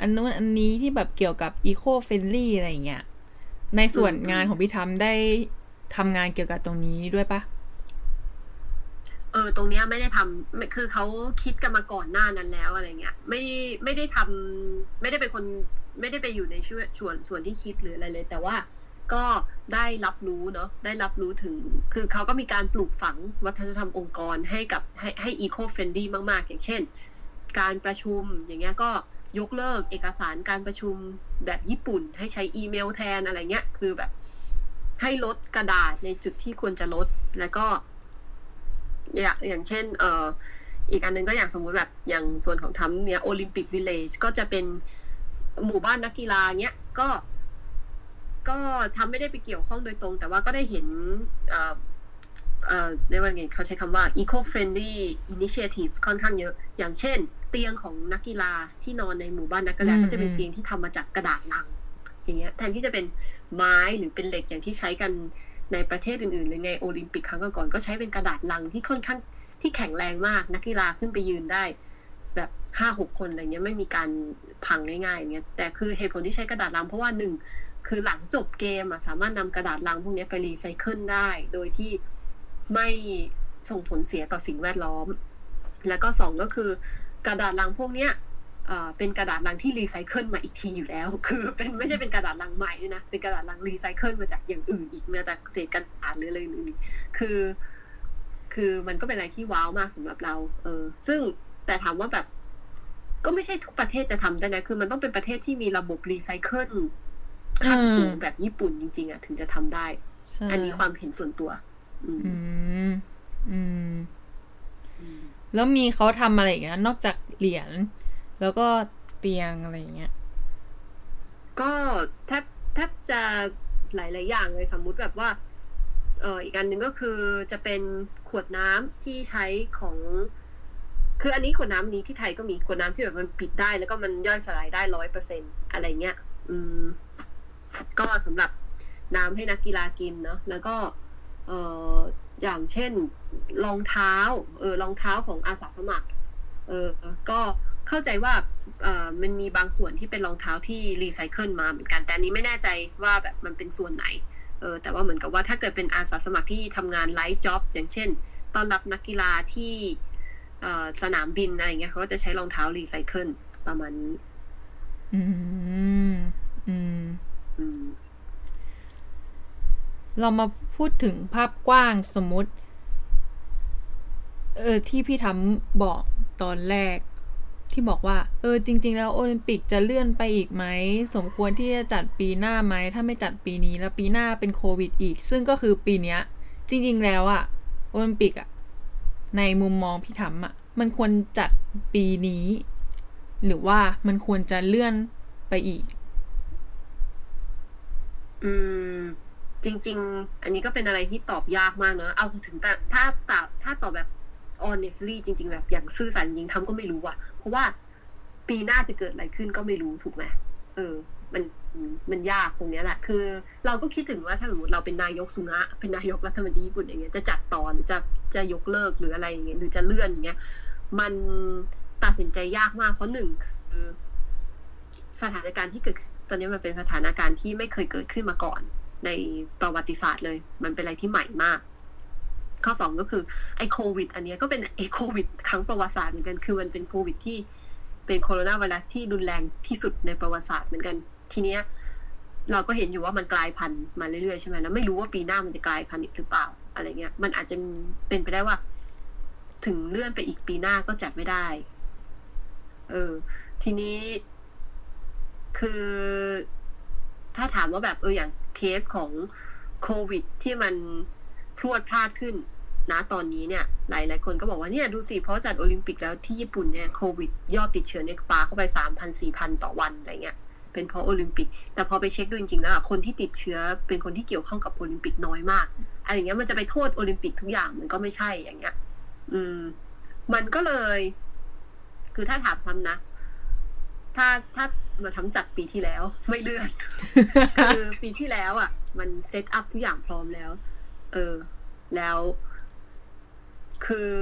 อันนู้นอันนี้ที่แบบเกี่ยวกับ eco-friendly อะไรอย่างเงี้ยในส่วนอืมงานของพี่ธัมบ์ได้ทำงานเกี่ยวกับตรงนี้ด้วยปะ เออตรงเนี้ยไม่ได้ทำคือเขาคิดกันมาก่อนหน้านั้นแล้วอะไรเงี้ย ไม่ไม่ได้ทำไม่ได้เป็นคนไม่ได้ไปอยู่ในช่วส่วนส่วนที่คิดหรืออะไรเลย แต่ว่าก็ได้รับรู้เนาะได้รับรู้ถึง คือเขาก็มีการปลูกฝังวัฒนธรรมองค์กรให้กับให้ให้อีโคเฟนดี้มากๆ อย่างเช่น การประชุมอย่างเงี้ยก็ยกเลิกเอกสารการประชุมแบบญี่ปุ่น ให้ใช้อีเมลแทนอะไรเงี้ยคือแบบ ให้ลดกระดาษในจุดที่ควรจะลดแล้วก็ อย่างอย่างเช่นเอ่ออีกอันหนึงก็อย่างสมมุติแบบอย่างส่วนของทำเนี่ยโอลิมปิกวิลเลจก็จะเป็นหมู่บ้านนักกีฬาเนี้ยก็ ก็ทำไม่ได้ไปเกี่ยวข้องโดยตรง แต่ว่าก็ได้เห็นเอ่อเอ่อเรียกว่าไงเขาใช้คำว่า eco friendly initiatives ค่อนข้างเยอะ อย่างเช่น เตียงของนักกีฬาที่นอนในหมู่บ้านนักกีฬาอืมก็จะเป็นอืมเตียงที่ทำมาจากกระดาษลัง อย่างเงี้ยแทนที่จะเป็นไม้หรือเป็นเหล็กอย่างที่ใช้กัน ในประเทศอื่นๆหรือในโอลิมปิกครั้งก่อนๆก็ใช้เป็นกระดาษลังที่ค่อนข้างที่แข็งแรงมาก นักกีฬาขึ้นไปยืนได้ แบบห้าหกคนอะไรเงี้ยไม่มีการพังง่ายๆเงี้ยแต่คือเหตุผลที่ใช้กระดาษลังเพราะว่าหนึ่งคือหลังจบเกมอะสามารถนำกระดาษลังพวกนี้ไปรีไซเคิลได้ โดยที่ไม่ส่งผลเสียต่อสิ่งแวดล้อม แล้วก็สองก็คือกระดาษลังพวกเนี้ย เอ่อเป็นกระดาษลังที่รีไซเคิลมาอีกทีอยู่แล้ว คือเป็นไม่ใช่เป็นกระดาษลังใหม่ด้วยนะ เป็นกระดาษลังรีไซเคิลมาจากอย่างอื่นอีกมาจากเศษกระดาษหรืออะไรอื่นอีกคือ คือมันก็เป็นอะไรที่ wow มากสำหรับเรา เออ ซึ่งแต่ถามว่าแบบ ก็ไม่ใช่ทุกประเทศจะทำได้นะ คือมันต้องเป็นประเทศที่มีระบบรีไซเคิลขั้นสูงแบบญี่ปุ่นจริง ๆอะถึงจะทำได้ใช่อันนี้ความเห็นส่วนตัว อืม อืมอืมอืมแล้วมีเขาทำอะไรอีกนะนอกจากเหรียญ แล้วก็เตียงอะไรอย่างเงี้ย ก็แทบแทบจะหลาย ๆ อย่างเลยสมมุติแบบว่าเอออีกอันหนึ่งก็คือจะเป็นขวดน้ำที่ใช้ของ คืออันนี้ขวดน้ำนี้ที่ไทยก็มีขวดน้ำที่แบบมันปิดได้ แล้วก็มันย่อยสลายได้ร้อยเปอร์เซ็นอะไรเงี้ย อืม ก็สำหรับน้ำให้นักกีฬากินเนาะแล้วก็เอออย่างเช่นรองเท้า เออรองเท้าของอาสาสมัคร เออก็ เข้าใจว่าเออมันมีบางส่วนที่เป็นรองเท้าที่รีไซเคิลมาเหมือนกัน แต่อันนี้ไม่แน่ใจว่าแบบมันเป็นส่วนไหนเออแต่ว่าเหมือนกับว่าถ้าเกิดเป็นอาสาสมัครที่ทำงานไลฟ์จ็อบอย่างเช่นต้อนรับนักกีฬาที่เอ่อสนามบินอะไรเงี้ยเขาก็จะใช้รองเท้ารีไซเคิลประมาณนี้ อืม อืม อืม เรามาพูดถึงภาพกว้างสมมติ เออที่พี่ทำบอกตอนแรก ที่บอกว่า เออจริง ๆ แล้วโอลิมปิกจะเลื่อนไปอีกไหม สมควรที่จะจัดปีหน้าไหม ถ้าไม่จัดปีนี้แล้วปีหน้าเป็นโควิดอีก ซึ่งก็คือปีเนี้ย จริง ๆ แล้วอะโอลิมปิกอะในมุมมองพี่ทำอะมันควรจัดปีนี้ หรือว่ามันควรจะเลื่อนไปอีก อืมจริง ๆ อันนี้ก็เป็นอะไรที่ตอบยากมากเนอะเอาถึงแต่ถ้าตอบถ้าตอบแบบ honestly จริง ๆ แบบอย่างซื่อสัตย์จริงทำก็ไม่รู้อะ เพราะว่าปีหน้าจะเกิดอะไรขึ้นก็ไม่รู้ถูกไหมเออ มันมันยากตรงเนี้ยแหละ คือ เราก็คิดถึงว่าถ้าสมมติเราเป็นนายกสุงะ เป็นนายกรัฐมนตรีญี่ปุ่นอย่างเงี้ยจะจัดตอนจะจะยกเลิกหรืออะไรอย่างเงี้ยหรือจะเลื่อนอย่างเงี้ย มันตัดสินใจยากมากเพราะหนึ่งคือ สถานการณ์ที่เกิดตอนนี้มันเป็นสถานการณ์ที่ไม่เคยเกิดขึ้นมาก่อน ในประวัติศาสตร์เลย มันเป็นอะไรที่ใหม่มาก ข้อสองก็คือไอโควิด อันนี้ก็เป็นไอโควิดครั้งประวัติศาสตร์เหมือนกัน คือมันเป็นโควิดที่เป็นโคโรนาไวรัสที่รุนแรงที่สุดในประวัติศาสตร์เหมือนกัน ทีเนี้ยเราก็เห็นอยู่ว่ามันกลายพันธุ์มาเรื่อยๆใช่ไหมแล้วไม่รู้ว่าปีหน้ามันจะกลายพันธุ์อีกหรือเปล่าอะไรเงี้ย มันอาจจะเป็นไปได้ว่า ถึงเลื่อนไปอีกปีหน้าก็จัดไม่ได้ เออ ทีนี้ คือ ถ้าถามว่าแบบเอออย่างเคสของโควิดที่มัน พรวดพลาดขึ้นนะตอนนี้เนี่ยหลายหลายคนก็บอกว่าเนี่ยดูสิเพราะจัดโอลิมปิกแล้วที่ญี่ปุ่นเนี่ยโควิดยอดติดเชื้อเนี่ยปาเข้าไปสามพันสี่พันต่อวันอะไรเงี้ยเป็นเพราะโอลิมปิก แต่พอไปเช็คดูจริงๆแล้วคนที่ติดเชื้อเป็นคนที่เกี่ยวข้องกับโอลิมปิกน้อยมากอะไรเงี้ยมันจะไปโทษโอลิมปิกทุกอย่างมันก็ไม่ใช่อย่างเงี้ย อืม มันก็เลย คือถ้าถามซ้ำนะถ้าถ้ามาทำจัดปีที่แล้ว ไม่เลื่อนคือปีที่แล้วอะ มัน set up ทุกอย่างพร้อมแล้ว เออ แล้ว คือ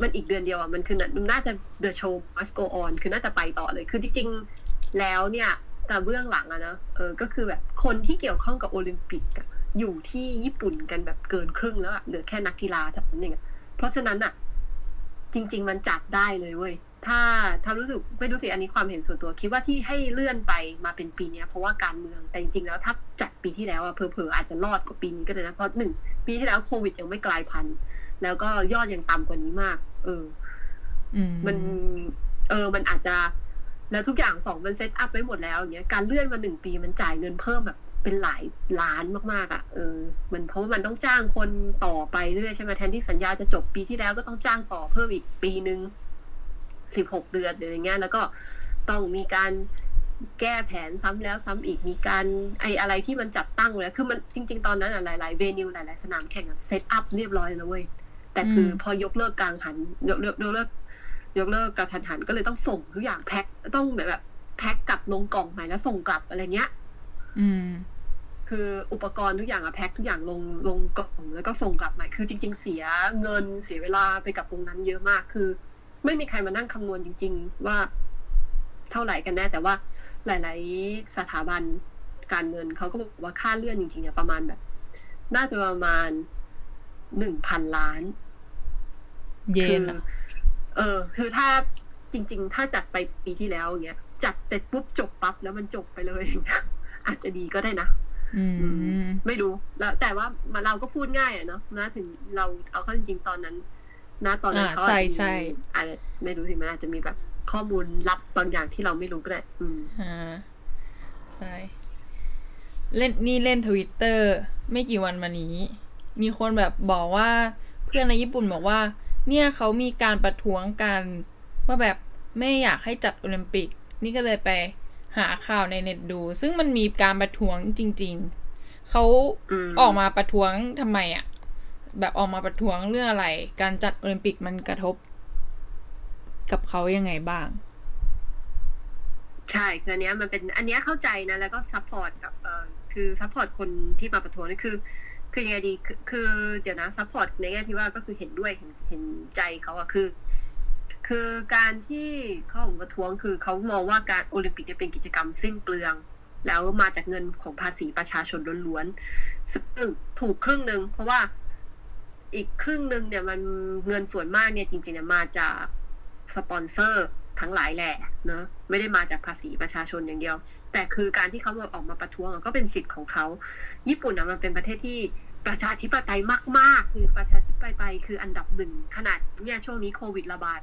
มันอีกเดือนเดียวอะ มันคือน่าจะ the show must go on คือน่าจะไปต่อเลย คือจริง ๆ แล้วเนี่ย แต่เบื้องหลังอะนะ เออ ก็คือแบบคนที่เกี่ยวข้องกับโอลิมปิกอะอยู่ที่ญี่ปุ่นกันแบบเกินครึ่งแล้วอะเหลือแค่นักกีฬาเท่านั้นเองเพราะฉะนั้นอะจริง ๆ มันจัดได้เลยเว้ย ถ้าถ้ารู้สึกไม่รู้สิอันนี้ความเห็นส่วนตัว คิดว่าที่ให้เลื่อนไปมาเป็นปีนี้เพราะว่าการเมืองแต่จริงๆแล้วถ้าจัดปีที่แล้วอะเพอๆอาจจะรอดกว่าปีนี้ก็ได้นะเพราะหนึ่งปีที่แล้วโควิดยังไม่กลายพันธุ์แล้วก็ยอดยังต่ำกว่านี้มาก เออมัน เออมันอาจจะแล้วทุกอย่างสองมัน set up ไว้หมดแล้วอย่างเงี้ยการเลื่อนมาหนึ่งปีมันจ่ายเงินเพิ่มแบบเป็นหลายล้านมากๆอะเออมันเพราะว่ามันต้องจ้างคนต่อไปเรื่อยใช่ไหมแทนที่สัญญาจะจบปีที่แล้วก็ต้องจ้างต่อเพิ่มอีกปีหนึ่ง สิบหกเดือนอะไรเงี้ยแล้วก็ต้องมีการแก้แผนซ้ำแล้วซ้ำอีกมีการไออะไรที่มันจัดตั้งเลยคือมันจริง ๆ ตอนนั้นอะหลายๆ venue หลายๆสนามแข่งอะ set up เรียบร้อยแล้วเว้ยแต่คือพอยกเลิกกลางหันยกเลิกยกเลิกยกเลิกกระทันหันก็เลยต้องส่งทุกอย่างแพ็คต้องแบบแพ็คกลับลงกล่องใหม่แล้วส่งกลับอะไรเงี้ย อืม คืออุปกรณ์ทุกอย่างอะแพ็คทุกอย่างลงลงกล่องแล้วก็ส่งกลับใหม่คือจริง ๆ เสียเงินเสียเวลาไปกับตรงนั้นเยอะมากคือ ไม่มีใครมานั่งคำนวณจริง ๆ ว่าเท่าไหร่กันแน่ แต่ว่าหลาย ๆ สถาบันการเงินเขาก็บอกว่าค่าเลื่อนจริงๆเนี่ยประมาณแบบ น่าจะประมาณหนึ่งพันล้าน เยคืนเออ คือถ้าจริง ๆ ถ้าจัดไปปีที่แล้วอย่างเงี้ยจัดเสร็จปุ๊บจบปั๊บแล้วมันจบไปเลยอย่างเงี้ยอาจจะดีก็ได้นะอืมไม่รู้แล้วแต่ว่ามาเราก็พูดง่ายอะเนาะนะถึงเราเอาเข้าจริงๆตอนนั้น นะตอนนั้นอ่าเขาอาจจะใช่มีใช่อะไรไม่รู้สิมันอาจจะมีแบบข้อมูลลับบางอย่างที่เราไม่รู้ก็ได้อืมอ่าใช่เล่นนี่เล่นทวิตเตอร์ไม่กี่วันมานี้ มีคนแบบบอกว่าเพื่อนในญี่ปุ่นบอกว่า เนี่ยเขามีการประท้วงกันว่าแบบไม่อยากให้จัดโอลิมปิก นี่ก็เลยไปหาข่าวในเน็ตดู ซึ่งมันมีการประท้วงจริง ๆเขาอืมออกมาประท้วงทำไมอะ แบบออกมาประท้วงเรื่องอะไร การจัดโอลิมปิกมันกระทบ กับเขายังไงบ้าง ใช่คืออันเนี้ยมันเป็นอันเนี้ยเข้าใจนะ แล้วก็ support กับเออคือ support คนที่มาประท้วงนี่คือ คือยังไงดีคือคือเดี๋ยวนะ support ในแง่ที่ว่าก็คือเห็นด้วยเห็นเห็นใจเขาอะคือ คือการที่เขาออกมาประท้วงคือเขามองว่าการโอลิมปิกเนี่ยเป็นกิจกรรมสิ้นเปลืองแล้วมาจากเงินของภาษีประชาชนล้วนๆซึ่งถูกครึ่งหนึ่งเพราะว่า อีกครึ่งหนึ่งเนี่ยมันเงินส่วนมากเนี่ยจริงๆเนี่ยมาจากสปอนเซอร์ทั้งหลายแหละเนอะไม่ได้มาจากภาษีประชาชนอย่างเดียว แต่คือการที่เขาออกมาประท้วงก็เป็นสิทธิ์ของเขา ญี่ปุ่นอะมันเป็นประเทศที่ประชาธิปไตยมาก ๆ คือประชาธิปไตยคืออันดับหนึ่งขนาดเนี่ยช่วงนี้โควิดระบาด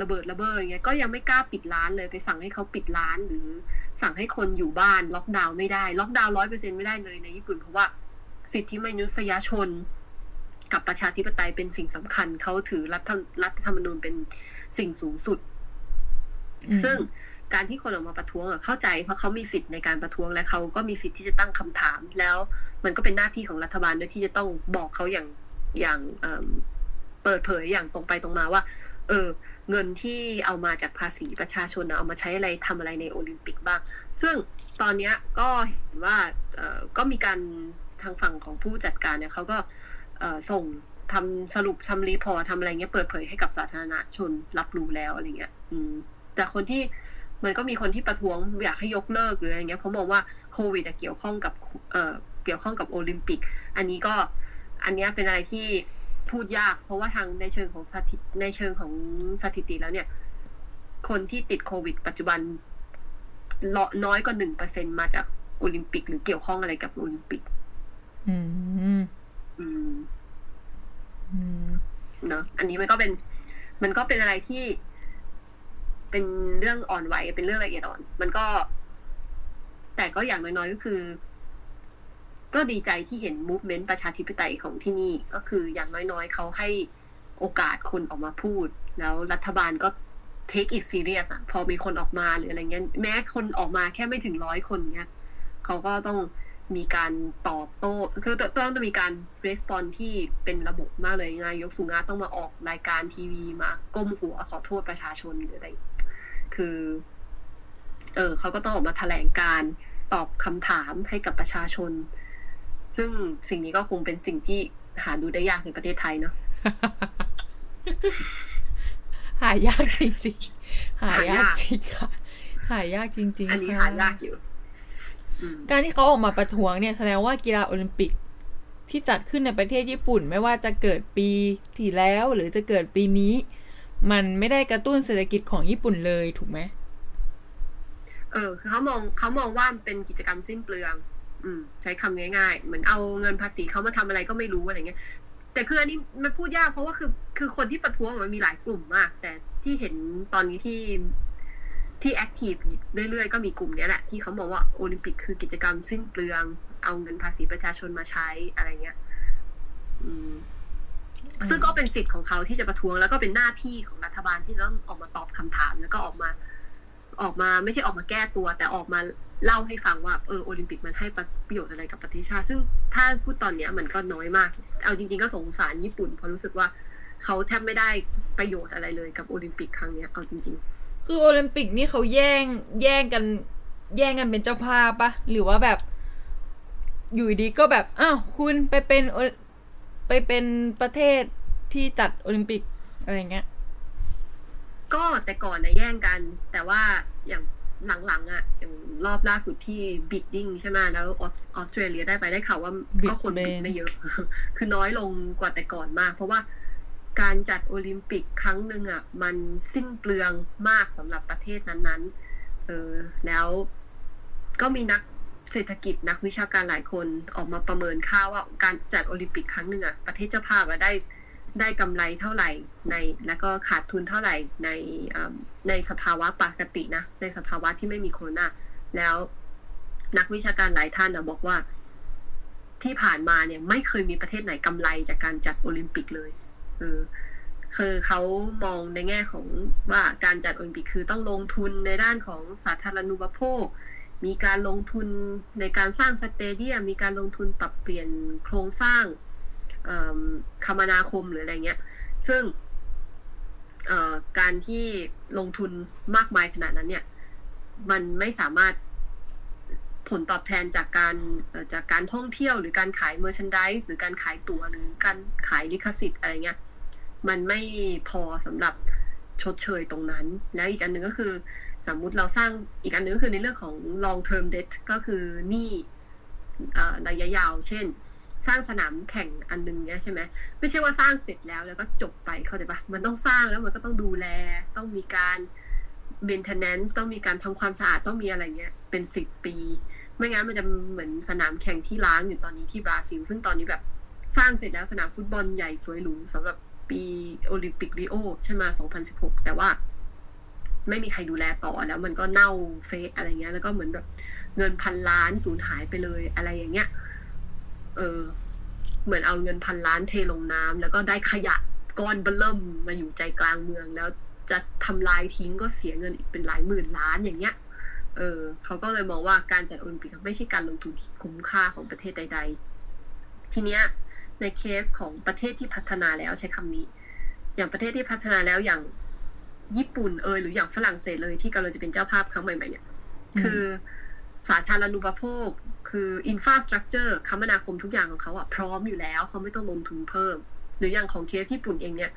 ระเบิดระเบ้ออย่างเงี้ยก็ยังไม่กล้าปิดร้านเลยไปสั่งให้เขาปิดร้าน หรือสั่งให้คนอยู่บ้านล็อกดาวน์ไม่ได้ ล็อกดาวน์ร้อยเปอร์เซ็นไม่ได้เลยในญี่ปุ่นเพราะว่าสิทธิมนุษยชน กับประชาธิปไตยเป็นสิ่งสำคัญ เขาถือรัฐรัฐธรรมนูญเป็นสิ่งสูงสุดอืมซึ่งการที่คนออกมาประท้วงอะเข้าใจเพราะเขามีสิทธิ์ในการประท้วงและเขาก็มีสิทธิ์ที่จะตั้งคำถาม แล้วมันก็เป็นหน้าที่ของรัฐบาลด้วยที่จะต้องบอกเขาอย่างอย่างเอิ่มเปิดเผยอย่างตรงไปตรงมาว่า เออ เงินที่เอามาจากภาษีประชาชนเอามาใช้อะไรทำอะไรในโอลิมปิกบ้าง ซึ่งตอนนี้ก็เห็นว่าเออก็มีการทางฝั่งของผู้จัดการเนี่ยเขาก็เออ ส่งทำสรุปทำรีพอร์ทำอะไรเงี้ยเปิดเผยให้กับสาธารณชนรับรู้แล้วอะไรเงี้ยอืมแต่คนที่มันก็มีคนที่ประท้วงอยากให้ยกเลิกหรืออะไรเงี้ยเพราะมองว่าโควิดจะเกี่ยวข้องกับเอ่อเกี่ยวข้องกับโอลิมปิก อันนี้ก็อันนี้เป็นอะไรที่พูดยาก เพราะว่าทางในเชิงของสถิตในเชิงของสถิติแล้วเนี่ย คนที่ติดโควิด ปัจจุบันเลอน้อยกว่าหนึ่งเปอร์เซ็นมาจากโอลิมปิก หรือเกี่ยวข้องอะไรกับโอลิมปิก อืม อืม อืม เนาะ อันนี้มันก็เป็น มันก็เป็นอะไรที่ เป็นเรื่องอ่อนไหวเป็นเรื่องละเอียดอ่อน มันก็ แต่ก็อย่างน้อยๆก็คือ ก็ดีใจที่เห็นมูฟเมนต์ประชาธิปไตยของที่นี่ ก็คืออย่างน้อยๆเขาให้โอกาสคนออกมาพูด แล้วรัฐบาลก็ take it serious อะพอมีคนออกมาหรืออะไรเงี้ยแม้คนออกมาแค่ไม่ถึงร้อยคนเนี้ยเขาก็ต้อง มีการตอบโต้คือต้องต้องมีการรีสปอนที่เป็นระบบมากเลยนายกสุงาต้องมาออกรายการทีวีมาก้มหัวขอโทษประชาชนหรืออะไร คือ เออเขาก็ต้องออกมาแถลงการตอบคำถามให้กับประชาชน ซึ่งสิ่งนี้ก็คงเป็นสิ่งที่หาดูได้ยากในประเทศไทยเนาะหายากจริงๆ หายากจริงค่ะ หายากจริงๆ อันนี้ค่ะหายากอยู่อืม การที่เขาออกมาประท้วงเนี่ยแสดงว่ากีฬาโอลิมปิกที่จัดขึ้นในประเทศญี่ปุ่น ไม่ว่าจะเกิดปีที่แล้วหรือจะเกิดปีนี้ มันไม่ได้กระตุ้นเศรษฐกิจของญี่ปุ่นเลยถูกไหมเออคือเขามองเขามองว่ามันเป็นกิจกรรมสิ้นเปลือง อืม ใช้คำง่ายๆ เหมือนเอาเงินภาษีเขามาทำอะไรก็ไม่รู้อะไรเงี้ย แต่คืออันนี้มันพูดยากเพราะว่าคือคือคนที่ประท้วงมันมีหลายกลุ่มมาก แต่ที่เห็นตอนนี้ที่ ที่แอคทีฟเรื่อยๆ ก็มีกลุ่มเนี้ยแหละ ที่เขามองว่าโอลิมปิกคือกิจกรรมสิ้นเปลือง เอาเงินภาษีประชาชนมาใช้อะไรเงี้ยอืมซึ่งก็เป็นสิทธิ์ของเขาที่จะประท้วงแล้วก็เป็นหน้าที่ของรัฐบาลที่ต้องออกมาตอบคำถาม แล้วก็ออกมา ออกมาไม่ใช่ออกมาแก้ตัว แต่ออกมาเล่าให้ฟังว่าเออโอลิมปิกมันให้ประโยชน์อะไรกับประเทศชาติ ซึ่งถ้าพูดตอนเนี้ยมันก็น้อยมาก เอาจริง ๆ ก็สงสารญี่ปุ่นเพราะรู้สึกว่าเขาแทบไม่ได้ประโยชน์อะไรเลยกับโอลิมปิกครั้งเนี้ยเอาจริง คือโอลิมปิกนี่เขาแย่งแย่งกัน แย่งกันเป็นเจ้าภาพปะหรือว่าแบบ อยู่ดีก็แบบอ้าวคุณไปเป็นไปเป็นประเทศที่จัดโอลิมปิกอะไรเงี้ย ก็แต่ก่อนนะแย่งกัน แต่ว่าอย่างหลังๆอะอย่างรอบล่าสุดที่ bidding ใช่ไหมแล้วออสออสเตรเลียได้ไปได้ข่าวว่าก็คน bid ไม่เยอะ คือน้อยลงกว่าแต่ก่อนมาก เพราะว่า การจัดโอลิมปิกครั้งหนึ่งอะมันสิ้นเปลืองมากสำหรับประเทศนั้นๆเออแล้วก็มีนักเศรษฐกิจนักวิชาการหลายคนออกมาประเมินค่าว่าการจัดโอลิมปิกครั้งหนึ่งอะประเทศเจ้าภาพได้ได้กำไรเท่าไหร่ในแล้วก็ขาดทุนเท่าไหร่ในในสภาวะปกตินะในสภาวะที่ไม่มีโควิดแล้วนักวิชาการหลายท่านอะบอกว่าที่ผ่านมาเนี่ยไม่เคยมีประเทศไหนกำไรจากการจัดโอลิมปิกเลย เออคือเขามองในแง่ของว่าการจัดโอลิมปิกคือต้องลงทุนในด้านของสาธารณูปโภค มีการลงทุนในการสร้าง stadium มีการลงทุนปรับเปลี่ยนโครงสร้างคมนาคมหรืออะไรเงี้ย ซึ่งการที่ลงทุนมากมายขนาดนั้นเนี่ย มันไม่สามารถผลตอบแทนจากการจากการท่องเที่ยวหรือการขายเมอร์ชันดิสหรือการขายตั๋วหรือการขายลิขสิทธิ์อะไรเงี้ย มันไม่พอสำหรับชดเชยตรงนั้น แล้วอีกอันหนึ่งก็คือ สมมุติเราสร้างอีกอันหนึ่งก็คือในเรื่องของ long term debt ก็คือหนี้ระยะยาว เช่น สร้างสนามแข่งอันหนึงเนี้ยใช่ไหมไม่ใช่ว่าสร้างเสร็จแล้วแล้วก็จบไปเข้าใจปะมันต้องสร้างแล้วมันก็ต้องดูแล ต้องมีการ maintenance ต้องมีการทำความสะอาดต้องมีอะไรเงี้ยเป็นสิบปี ไม่งั้นมันจะเหมือนสนามแข่งที่ล้างอยู่ตอนนี้ที่บราซิล ซึ่งตอนนี้แบบสร้างเสร็จแล้วสนามฟุตบอลใหญ่สวยหรูสำหรับ ปีโอลิมปิกริโอใช่ไหม2016 แต่ว่า ไม่มีใครดูแลต่อแล้วมันก็เน่าเฟะอะไรเงี้ย แล้วก็เหมือนแบบเงินพันล้านสูญหายไปเลยอะไรอย่างเงี้ย เออ เหมือนเอาเงินพันล้านเทลงน้ำแล้วก็ได้ขยะก้อนเบลเริ่มมาอยู่ใจกลางเมืองแล้วจะทำลายทิ้งก็เสียเงินอีกเป็นหลายหมื่นล้านอย่างเงี้ย เออเขาก็เลยมองว่าการจัดโอลิมปิกไม่ใช่การลงทุนที่คุ้มค่าของประเทศใด ๆ ทีเนี้ย ในเคสของประเทศที่พัฒนาแล้วใช้คำนี้ อย่างประเทศที่พัฒนาแล้วอย่างญี่ปุ่นเอยหรืออย่างฝรั่งเศสเอยที่กำลังจะเป็นเจ้าภาพครั้งใหม่ๆเนี่ย คือสาธารณูปโภค คือ infrastructure คมนาคมทุกอย่างของเขาอะพร้อมอยู่แล้ว เขาไม่ต้องลงทุนเพิ่ม หรืออย่างของเคสญี่ปุ่นเองเนี่ย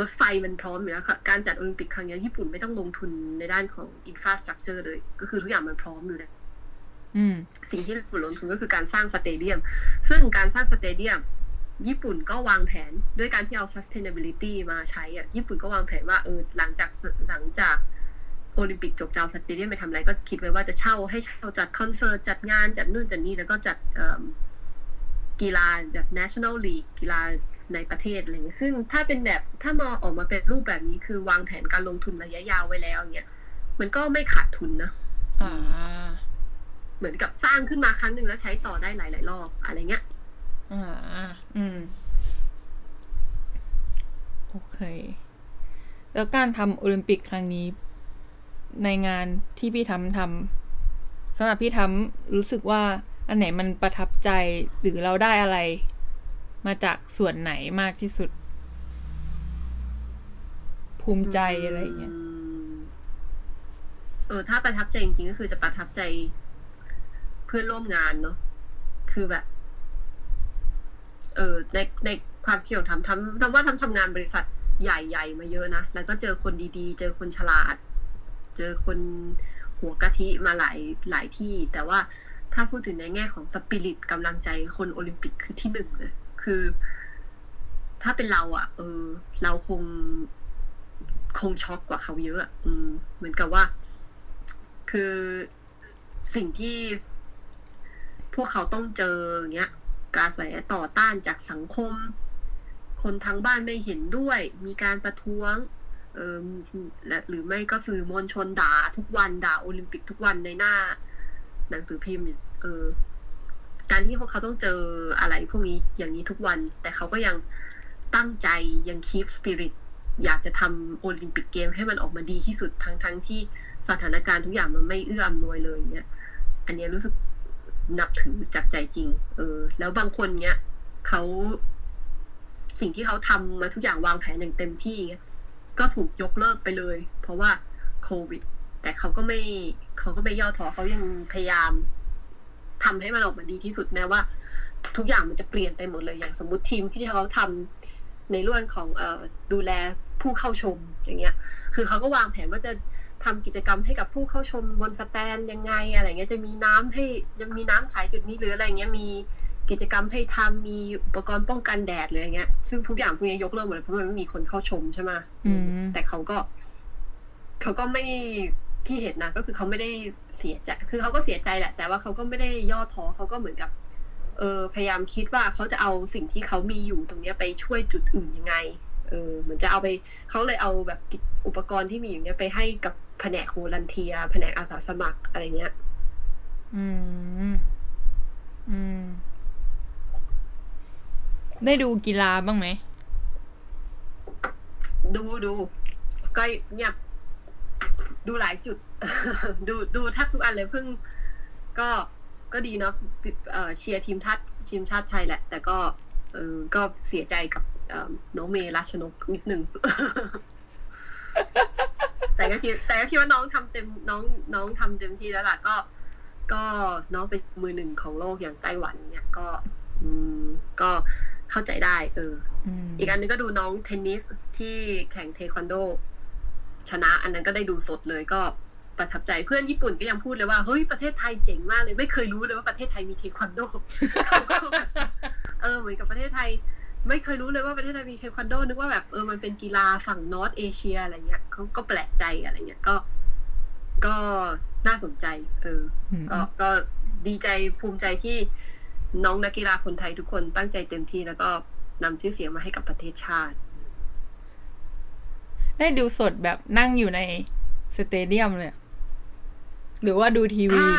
รถไฟมันพร้อมอยู่แล้วค่ะการจัดโอลิมปิกครั้งนี้ญี่ปุ่นไม่ต้องลงทุนในด้านของ infrastructure เลย ก็คือทุกอย่างมันพร้อมอยู่แล้วอืมสิ่งที่ญี่ปุ่นลงทุนก็คือการสร้าง stadium ซึ่งการสร้างสเตเดียม ญี่ปุ่นก็วางแผนด้วยการที่เอา sustainability มาใช้อะญี่ปุ่นก็วางแผนว่าเออหลังจากหลังจากโอลิมปิกจบจะเอาสเตเดียมไปทำอะไรก็คิดไว้ว่าจะเช่าให้เช่าจัดคอนเสิร์ตจัดงานจัดนู่นจัดนี่แล้วก็จัดเอิ่มกีฬาแบบ national league กีฬาในประเทศอะไรเงี้ยซึ่งถ้าเป็นแบบถ้ามาออกมาเป็นรูปแบบนี้คือวางแผนการลงทุนระยะยาวไว้แล้วอย่างเงี้ยมันก็ไม่ขาดทุนนะอ่าเหมือนกับสร้างขึ้นมาครั้งหนึ่งแล้วใช้ต่อได้หลาย ๆ รอบอะไรเงี้ย อ่าอืม โอเค แล้วการทำโอลิมปิกครั้งนี้ ในงานที่พี่ทำทำสำหรับพี่ทำรู้สึกว่าอันไหนมันประทับใจหรือเราได้อะไร มาจากส่วนไหนมากที่สุด ภูมิใจอะไรอย่างเงี้ยมเออถ้าประทับใจจริงๆก็คือจะประทับใจเพื่อนร่วมงานเนาะคือแบบ เออในในความคิดของทำทำทำว่าทำทำงานบริษัทใหญ่ๆมาเยอะนะ แล้วก็เจอคนดีๆ เจอคนฉลาด เจอคนหัวกะทิมาหลายหลายที่ แต่ว่าถ้าพูดถึงในแง่ของสปิริตกำลังใจคนโอลิมปิกคือที่หนึ่งเลยคือ ถ้าเป็นเราอะ่ะ เออ เราคงคงช็อกกว่าเขาเยอะอะอืม เหมือนกับว่า คือสิ่งที่พวกเขาต้องเจออย่างเงี้ย การแสต่อต้านจากสังคม คนทางบ้านไม่เห็นด้วย มีการประท้วงเออและหรือไม่ก็สื่อมวลชนด่าทุกวันด่าโอลิมปิกทุกวันในหน้า หนังสือพิมพ์เออการที่พวกเขาต้องเจออะไรพวกนี้อย่างนี้ทุกวัน แต่เขาก็ยังตั้งใจยังคีปสปิริตอยากจะทำโอลิมปิกเกมให้มันออกมาดีที่สุดทั้งทั้งที่สถานการณ์ทุกอย่างมันไม่เอื้ออำนวยเลยเนี่ย อันนี้รู้สึก นับถือจากใจจริง เออ แล้วบางคนเนี้ยเขาสิ่งที่เขาทำมาทุกอย่างวางแผนอย่างเต็มที่เงี้ยก็ถูกยกเลิกไปเลย เพราะว่าโควิด แต่เขาก็ไม่เขาก็ไม่ย่อท้อเขายังพยายามทำให้มันออกมาดีที่สุดแม้ว่า ทุกอย่างมันจะเปลี่ยนไปหมดเลยอย่างสมมติทีมที่เขาทำ ในเรื่องของเอ่อดูแลผู้เข้าชมอย่างเงี้ย คือเขาก็วางแผนว่าจะทำกิจกรรมให้กับผู้เข้าชมบนสแตนยังไงอะไรเงี้ย จะมีน้ำให้จะมีน้ำขายจุดนี้หรืออะไรเงี้ย มีกิจกรรมให้ทำมีอุปกรณ์ป้องกันแดดเลยอย่างเงี้ย ซึ่งทุกอย่างพวกนี้ยกเลิกหมดเลยเพราะมันไม่มีคนเข้าชมใช่ไหมอืมแต่เขาก็ เขาก็ไม่ที่เห็นนะก็คือเขาไม่ได้เสียใจ คือเขาก็เสียใจแหละ แต่ว่าเขาก็ไม่ได้ย่อท้อเขาก็เหมือนกับ เออพยายามคิดว่าเขาจะเอาสิ่งที่เขามีอยู่ตรงเนี้ยไปช่วยจุดอื่นยังไงเออเหมือนจะเอาไปเขาเลยเอาแบบกิจอุปกรณ์ที่มีอยู่เนี้ยไปให้กับแผนกโวลันเทีย แผนกอาสาสมัครอะไรเงี้ย อืม อืม ได้ดูกีฬาบ้างไหม ดูดูก็เงียบดูหลายจุด ดูดูแทบทุกอันเลยเพิ่ง ก็ ก็ดีเนาะเอ่อเชียร์ทีมทัดทีมชาติไทยแหละ แต่ก็เออก็เสียใจกับเอ่อน้องเมย์รัชนกนิดนึงแต่ก็คิดแต่ก็คิดว่าน้องทำเต็มน้องน้องทำเต็มที่แล้วล่ะก็ ก็น้องเป็นมือหนึ่งของโลกอย่างไต้หวันเนี่ยก็ อืมก็เข้าใจได้ เอออืมอีกอันหนึงก็ดูน้องเทนนิสที่แข่งเทควันโด ชนะ อันนั้นก็ได้ดูสดเลยก็ ประทับใจเพื่อนญี่ปุ่นก็ยังพูดเลยว่าเฮ้ยประเทศไทยเจ๋งมากเลยไม่เคยรู้เลยว่าประเทศไทยมีเทควันโดเขาก็แบบเออเหมือนกับประเทศไทย ไม่เคยรู้เลยว่าประเทศไทยมีเทควันโดนึกว่าแบบเออมันเป็นกีฬาฝั่งนอตเอเชียอะไรเงี้ยเขาก็แปลกใจอะไรเงี้ยก็ ก็น่าสนใจ เอออืมก็ก็ดีใจภูมิใจที่น้องนักกีฬาคนไทยทุกคนตั้งใจเต็มที่แล้วก็นำชื่อเสียงมาให้กับประเทศชาติ ได้ดูสดแบบนั่งอยู่ในสเตเดียมเลยอะ หรือว่าดูทีวี ถ้า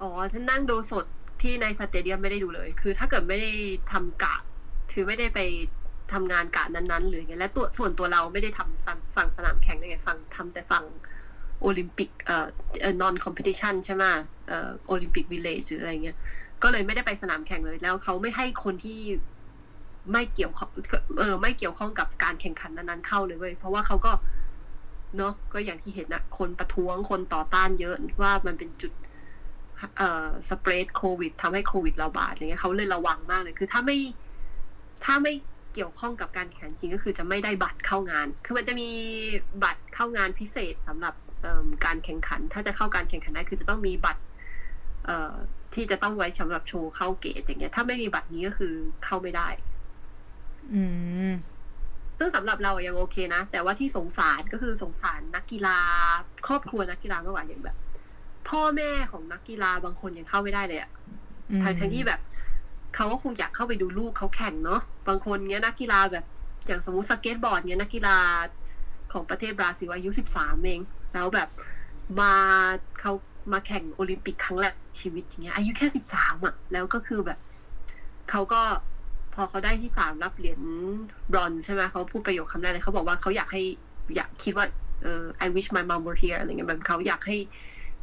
อ๋อถ้านั่งดูสดที่ในสเตเดียมไม่ได้ดูเลย คือถ้าเกิดไม่ได้ทำกะ คือไม่ได้ไปทำงานกะนั้นๆหรืออย่างเงี้ยและตัวส่วนตัวเราไม่ได้ทำฝั่งสนามแข่งไงฝั่งทำแต่ฝั่งโอลิมปิกเอ่อ non competition ใช่ไหมเอ่อ Olympic Village หรืออะไรเงี้ย ก็เลยไม่ได้ไปสนามแข่งเลย แล้วเขาไม่ให้คนที่ไม่เกี่ยวข้องเออไม่เกี่ยวข้องกับการแข่งขันนั้นๆเข้าเลยเว้ยเพราะว่าเขาก็ เนาะก็อย่างที่เห็นนะคนประท้วงคนต่อต้านเยอะว่ามันเป็นจุดเอ่อ spread โควิดทำให้โควิดระบาดอะไรเงี้ยเขาเลยระวังมากเลยคือถ้าไม่ถ้าไม่เกี่ยวข้องกับการแข่งจริงก็คือจะไม่ได้บัตรเข้างาน คือมันจะมีบัตรเข้างานพิเศษสำหรับการแข่งขัน ถ้าจะเข้าการแข่งขันได้คือจะต้องมีบัตรเอ่อที่จะต้องไว้สำหรับโชว์เข้าเกตอย่างเงี้ย ถ้าไม่มีบัตรนี้ก็คือเข้าไม่ได้ อืม ซึ่งสำหรับเรายังโอเคนะ แต่ว่าที่สงสารก็คือสงสารนักกีฬา ครอบครัวนักกีฬามากกว่าอย่างแบบ พ่อแม่ของนักกีฬาบางคนยังเข้าไม่ได้เลยอะทั้งทั้งที่แบบเขาก็คงอยากเข้าไปดูลูกเขาแข่งเนาะบางคนเงี้ยนักกีฬาแบบอย่างสมมติสเก็ตบอร์ดเงี้ยนักกีฬาของประเทศบราซิลอายุสิบสามเอง แล้วแบบมาเขามาแข่งโอลิมปิกครั้งแรกชีวิตอย่างเงี้ยอายุแค่สิบสามอะ แล้วก็คือแบบเขาก็พ อเขาได้ที่สามรับเหรียญบรอนใช่ไหมเขาพูดประโยคคำแรกเลยเขาบอกว่าเขาอยากให้อยากคิดว่าเออ I wish my mom were here อะไรเงี้ยแบบเขาอยากให้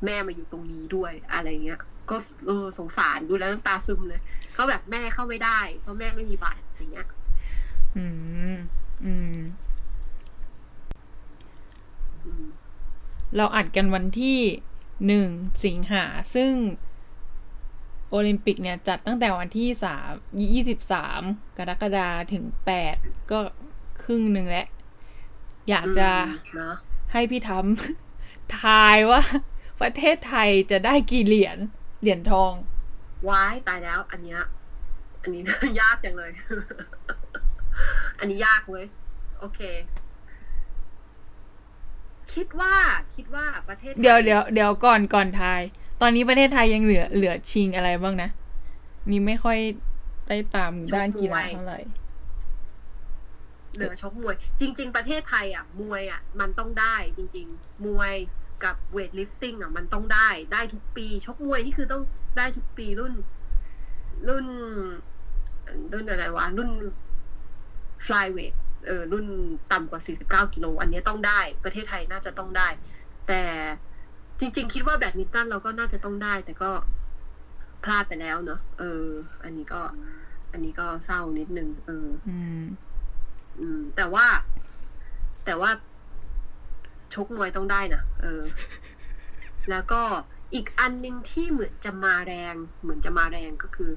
แม่มาอยู่ตรงนี้ด้วยอะไรเงี้ย ก็เออสงสารดูแล้วน้ำตาซึมเลย ก็แบบแม่เข้าไม่ได้ เพราะแม่ไม่มีบัตรอย่างเงี้ย อืม อืมเราอัดกันวันที่หนึ่งสิงหาซึ่ง โอลิมปิกเนี่ยจัดตั้งแต่วันที่สามยี่สิบสามกรกฎาถึงแปดก็ครึ่งหนึ่งแล้ว อยากจะให้พี่ทำทายว่า ประเทศไทยจะได้กี่เหรียญเหรียญทองว้ายตายแล้ว อันนี้อันนี้ยากจังเลย อันนี้ยากเว้ยโอเค คิดว่าคิดว่าประเทศ เดี๋ยวเดี๋ยวเดี๋ยวก่อนก่อนทาย ตอนนี้ประเทศไทยยังเหลือเหลือชิงอะไรบ้างนะ นี่ไม่ค่อยได้ตามด้านกีฬาเท่าไหร่เหลือชกมวย จริง ๆ ประเทศไทยอะ มวยอะ มันต้องได้จริง ๆ มวยกับ weightlifting อะ มันต้องได้ได้ทุกปี ชกมวยนี่คือต้องได้ทุกปีรุ่น รุ่น รุ่นอะไรวะ รุ่น flyweight เออรุ่นต่ำกว่า 49 กิโล อันนี้ต้องได้ ประเทศไทยน่าจะต้องได้ แต่ จริง ๆ คิดว่าแบดมินตันเราก็น่าจะต้องได้ แต่ก็พลาดไปแล้วเนาะเออ อันนี้ก็ อันนี้ก็เศร้านิดนึงเออ อืม อืม แต่ว่า แต่ว่าชกมวยต้องได้นะเออ แล้วก็อีกอันหนึ่งที่เหมือนจะมาแรง เหมือนจะมาแรงก็คือ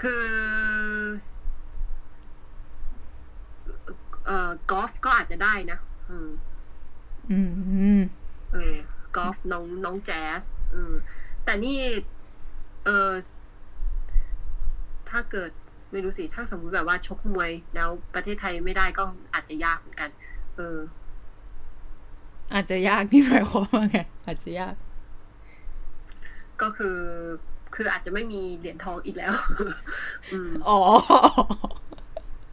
คือเอ่อกอล์ฟก็อาจจะได้นะอืม อืม เออ กอล์ฟน้องน้องแจ๊สอืมแต่นี่เออถ้าเกิดไม่รู้สิ ถ้าสมมติแบบว่าชกมวยแล้วประเทศไทยไม่ได้ก็อาจจะยากเหมือนกัน เออ อาจจะยากนี่หมายความว่าไงอาจจะยาก ก็คือ คืออาจจะไม่มีเหรียญทองอีกแล้วอืมอ๋อ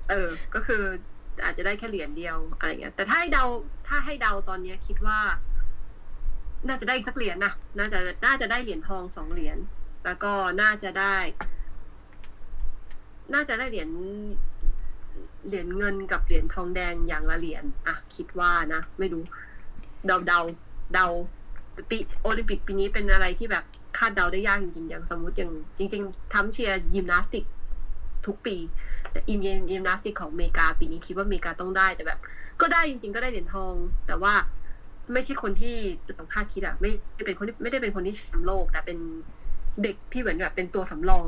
เออ ก็คืออาจจะได้แค่เหรียญเดียวอะไรเงี้ย แต่ถ้าให้เดา ถ้าให้เดาตอนเนี้ยคิดว่า น่าจะได้อีกสักเหรียญนะน่าจะน่าจะได้เหรียญทองสองเหรียญแล้วก็น่าจะได้ น่าจะได้เหรียญเหรียญเงินกับเหรียญทองแดงอย่างละเหรียญอะคิดว่านะไม่รู้เดาเดาเดาปีโอลิมปิกปีนี้เป็นอะไรที่แบบคาดเดาได้ยากจริงๆอย่างสมมุติอย่างจริง ๆทำเชียร์ยิมนาสติกทุกปีแต่อิมยิมนาสติกของอเมริกาปีนี้คิดว่าอเมริกาต้องได้แต่แบบ ก็ได้จริง ๆ ก็ได้เหรียญทอง แต่ว่า ไม่ใช่คนที่ต้องคาดคิดอะไม่ไม่เป็นคนที่ไม่ได้เป็นคนที่แชมป์โลก แต่เป็นเด็กที่เหมือนแบบเป็นตัวสำรอง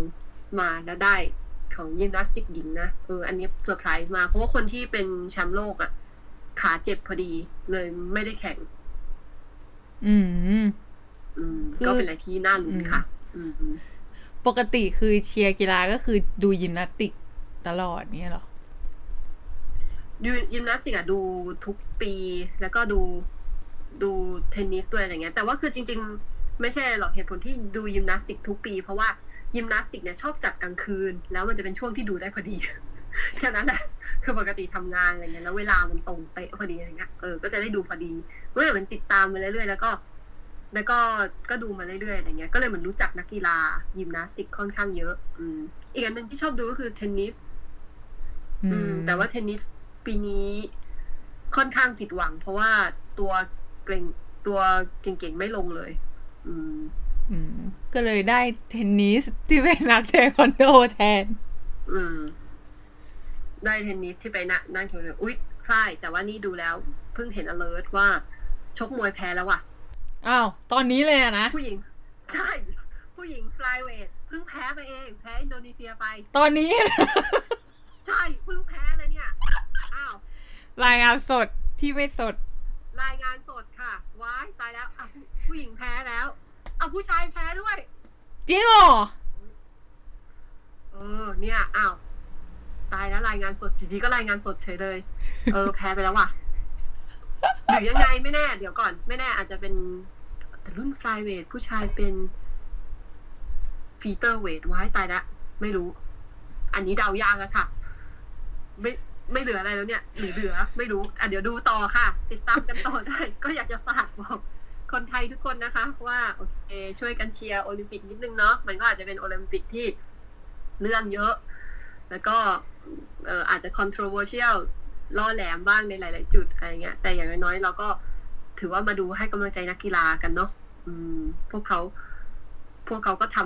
มาแล้วได้ของยิมนาสติกหญิงนะเอออันนี้เซอร์ไพรส์มาเพราะว่าคนที่เป็นแชมป์โลกอะขาเจ็บพอดีเลยไม่ได้แข่ง อืม อืม ก็เป็นอะไรที่น่าลุ้นค่ะ อืมปกติคือเชียร์กีฬาก็คือดูยิมนาสติกตลอดเนี่ยหรอ ดูยิมนาสติกอะดูทุกปีแล้วก็ดู ดูเทนนิสด้วยอะไรเงี้ย แต่ว่าคือจริง ๆ ไม่ใช่หรอกเหตุผลที่ดูยิมนาสติกทุกปี เพราะว่ายิมนาสติกเนี่ยชอบจัดกลางคืน แล้วมันจะเป็นช่วงที่ดูได้พอดีแค่นั้นแหละ คือปกติทำงานอะไรเงี้ย แล้วเวลามันตรงไปพอดีอะไรเงี้ย เออ ก็จะได้ดูพอดีเมื่อเหมือนติดตามมาเรื่อยๆ แล้วก็ แล้วก็ ก็ดูมาเรื่อยๆ อะไรเงี้ย ก็เลยเหมือนรู้จักนักกีฬายิมนาสติกค่อนข้างเยอะ อืม อีกอันหนึ่งที่ชอบดูก็คือเทนนิส อืม แต่ว่าเทนนิสปีนี้ค่อนข้างผิดหวัง เพราะว่าตัว เก่งตัวเก่งๆไม่ลงเลย อืม อืม ก็เลยได้เทนนิสที่เป็นนักเทควันโดแทน อืม ได้เทนนิสที่ไปนะนั่นคืออุ๊ยฝ้ายแต่ว่านี่ดูแล้ว เพิ่งเห็น alert ว่าชกมวยแพ้แล้วว่ะ อ้าว ตอนนี้เลยอะนะ ผู้หญิง ใช่ ผู้หญิง flyweight เพิ่งแพ้ไปเอง แพ้อินโดนีเซียไป ตอนนี้ ใช่ เพิ่งแพ้เลยเนี่ย อ้าว รายงานสดที่ไม่สด รายงานสดค่ะ ว้ายตายแล้วอะผู้ผู้หญิงแพ้แล้ว เอาผู้ชายแพ้ด้วย จริงเหรอเออ เนี่ยอ้าวตายแล้วรายงานสดจีดีก็รายงานสดเฉยเลย เออ แพ้ไปแล้วว่ะหรือยังไงไม่แน่ เดี๋ยวก่อน ไม่แน่อาจจะเป็นแต่รุ่นฟลายเวทผู้ชายเป็นฟีเตอร์เวทว้ายตายแล้วไม่รู้ อันนี้เดายากแล้วค่ะ ไม่ ไม่เหลืออะไรแล้วเนี่ยหรือเหลือไม่รู้อะเดี๋ยวดูต่อค่ะ ติดตามกันต่อได้ ก็อยากจะฝากบอกคนไทยทุกคนนะคะ ว่าโอเคช่วยกันเชียร์โอลิมปิกนิดนึงเนาะมันก็อาจจะเป็นโอลิมปิกที่เรื่องเยอะ แล้วก็อาจจะ controversial ล่อแหลมบ้างในหลาย ๆ จุดอะไรเงี้ย แต่อย่างน้อยๆเราก็ถือว่ามาดูให้กำลังใจนักกีฬากันเนาะพวกเขา พวกเขาก็ท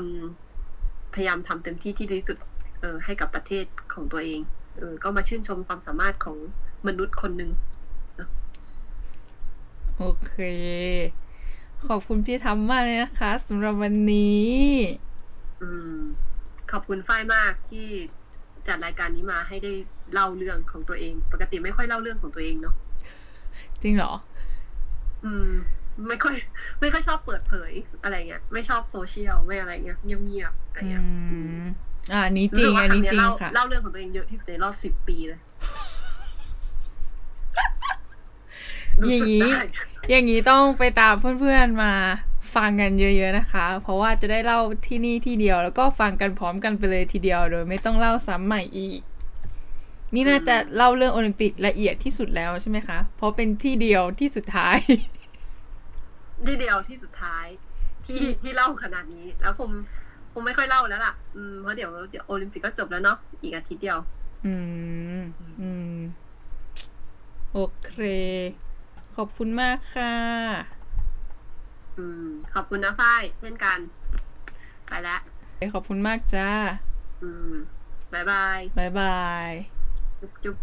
ำพยายามทำเต็มที่ที่ดีสุด เออให้กับประเทศของตัวเอง เออก็มาชื่นชมความสามารถของมนุษย์คนหนึ่งโอเค ขอบคุณพี่ทำมากเลยนะคะสำหรับวันนี้ อืม ขอบคุณฝ้ายมากที่จัดรายการนี้มาให้ได้เล่าเรื่องของตัวเอง ปกติไม่ค่อยเล่าเรื่องของตัวเองเนาะจริงเหรอ อืม ไม่ค่อย ไม่ค่อยชอบเปิดเผยอะไรเงี้ย ไม่ชอบโซเชียลไม่อะไรเงี้ยเงียบๆอะไรอืเงี้ยม อ่าอันนี้จรู้ริสึงกว่าอันครั้งนี้เนี้ยจริงเล่าค่ะเล่าเรื่องของตัวเองเยอะที่สุดในรอบสิบปีเลยรู้สึกอย่างนี้ได้อย่างนี้ต้องไปตามเพื่อนๆมาฟังกันเยอะๆนะคะ เพราะว่าจะได้เล่าที่นี่ที่เดียวแล้วก็ฟังกันพร้อมกันไปเลยทีเดียวโดยไม่ต้องเล่าซ้ำใหม่อีก นี่น่าจะเล่าเรื่องโอลิมปิกละเอียดที่สุดแล้วใช่ไหมคะ เพราะเป็นที่เดียวที่สุดท้าย ที่เดียวที่สุดท้าย ที่ที่เล่าขนาดนี้แล้วคง คงไม่ค่อยเล่าแล้วล่ะ อืมเพราะเดี๋ยวเดี๋ยวโอลิมปิกก็จบแล้วเนาะอีกอาทิตย์เดียว อืม อืม โอเค ขอบคุณมากค่ะ อืม ขอบคุณนะฝ้าย เช่นกัน ไปละขอบคุณมากจ้า อืมบายบายบ๊ายบาย จุ๊บจุ๊บ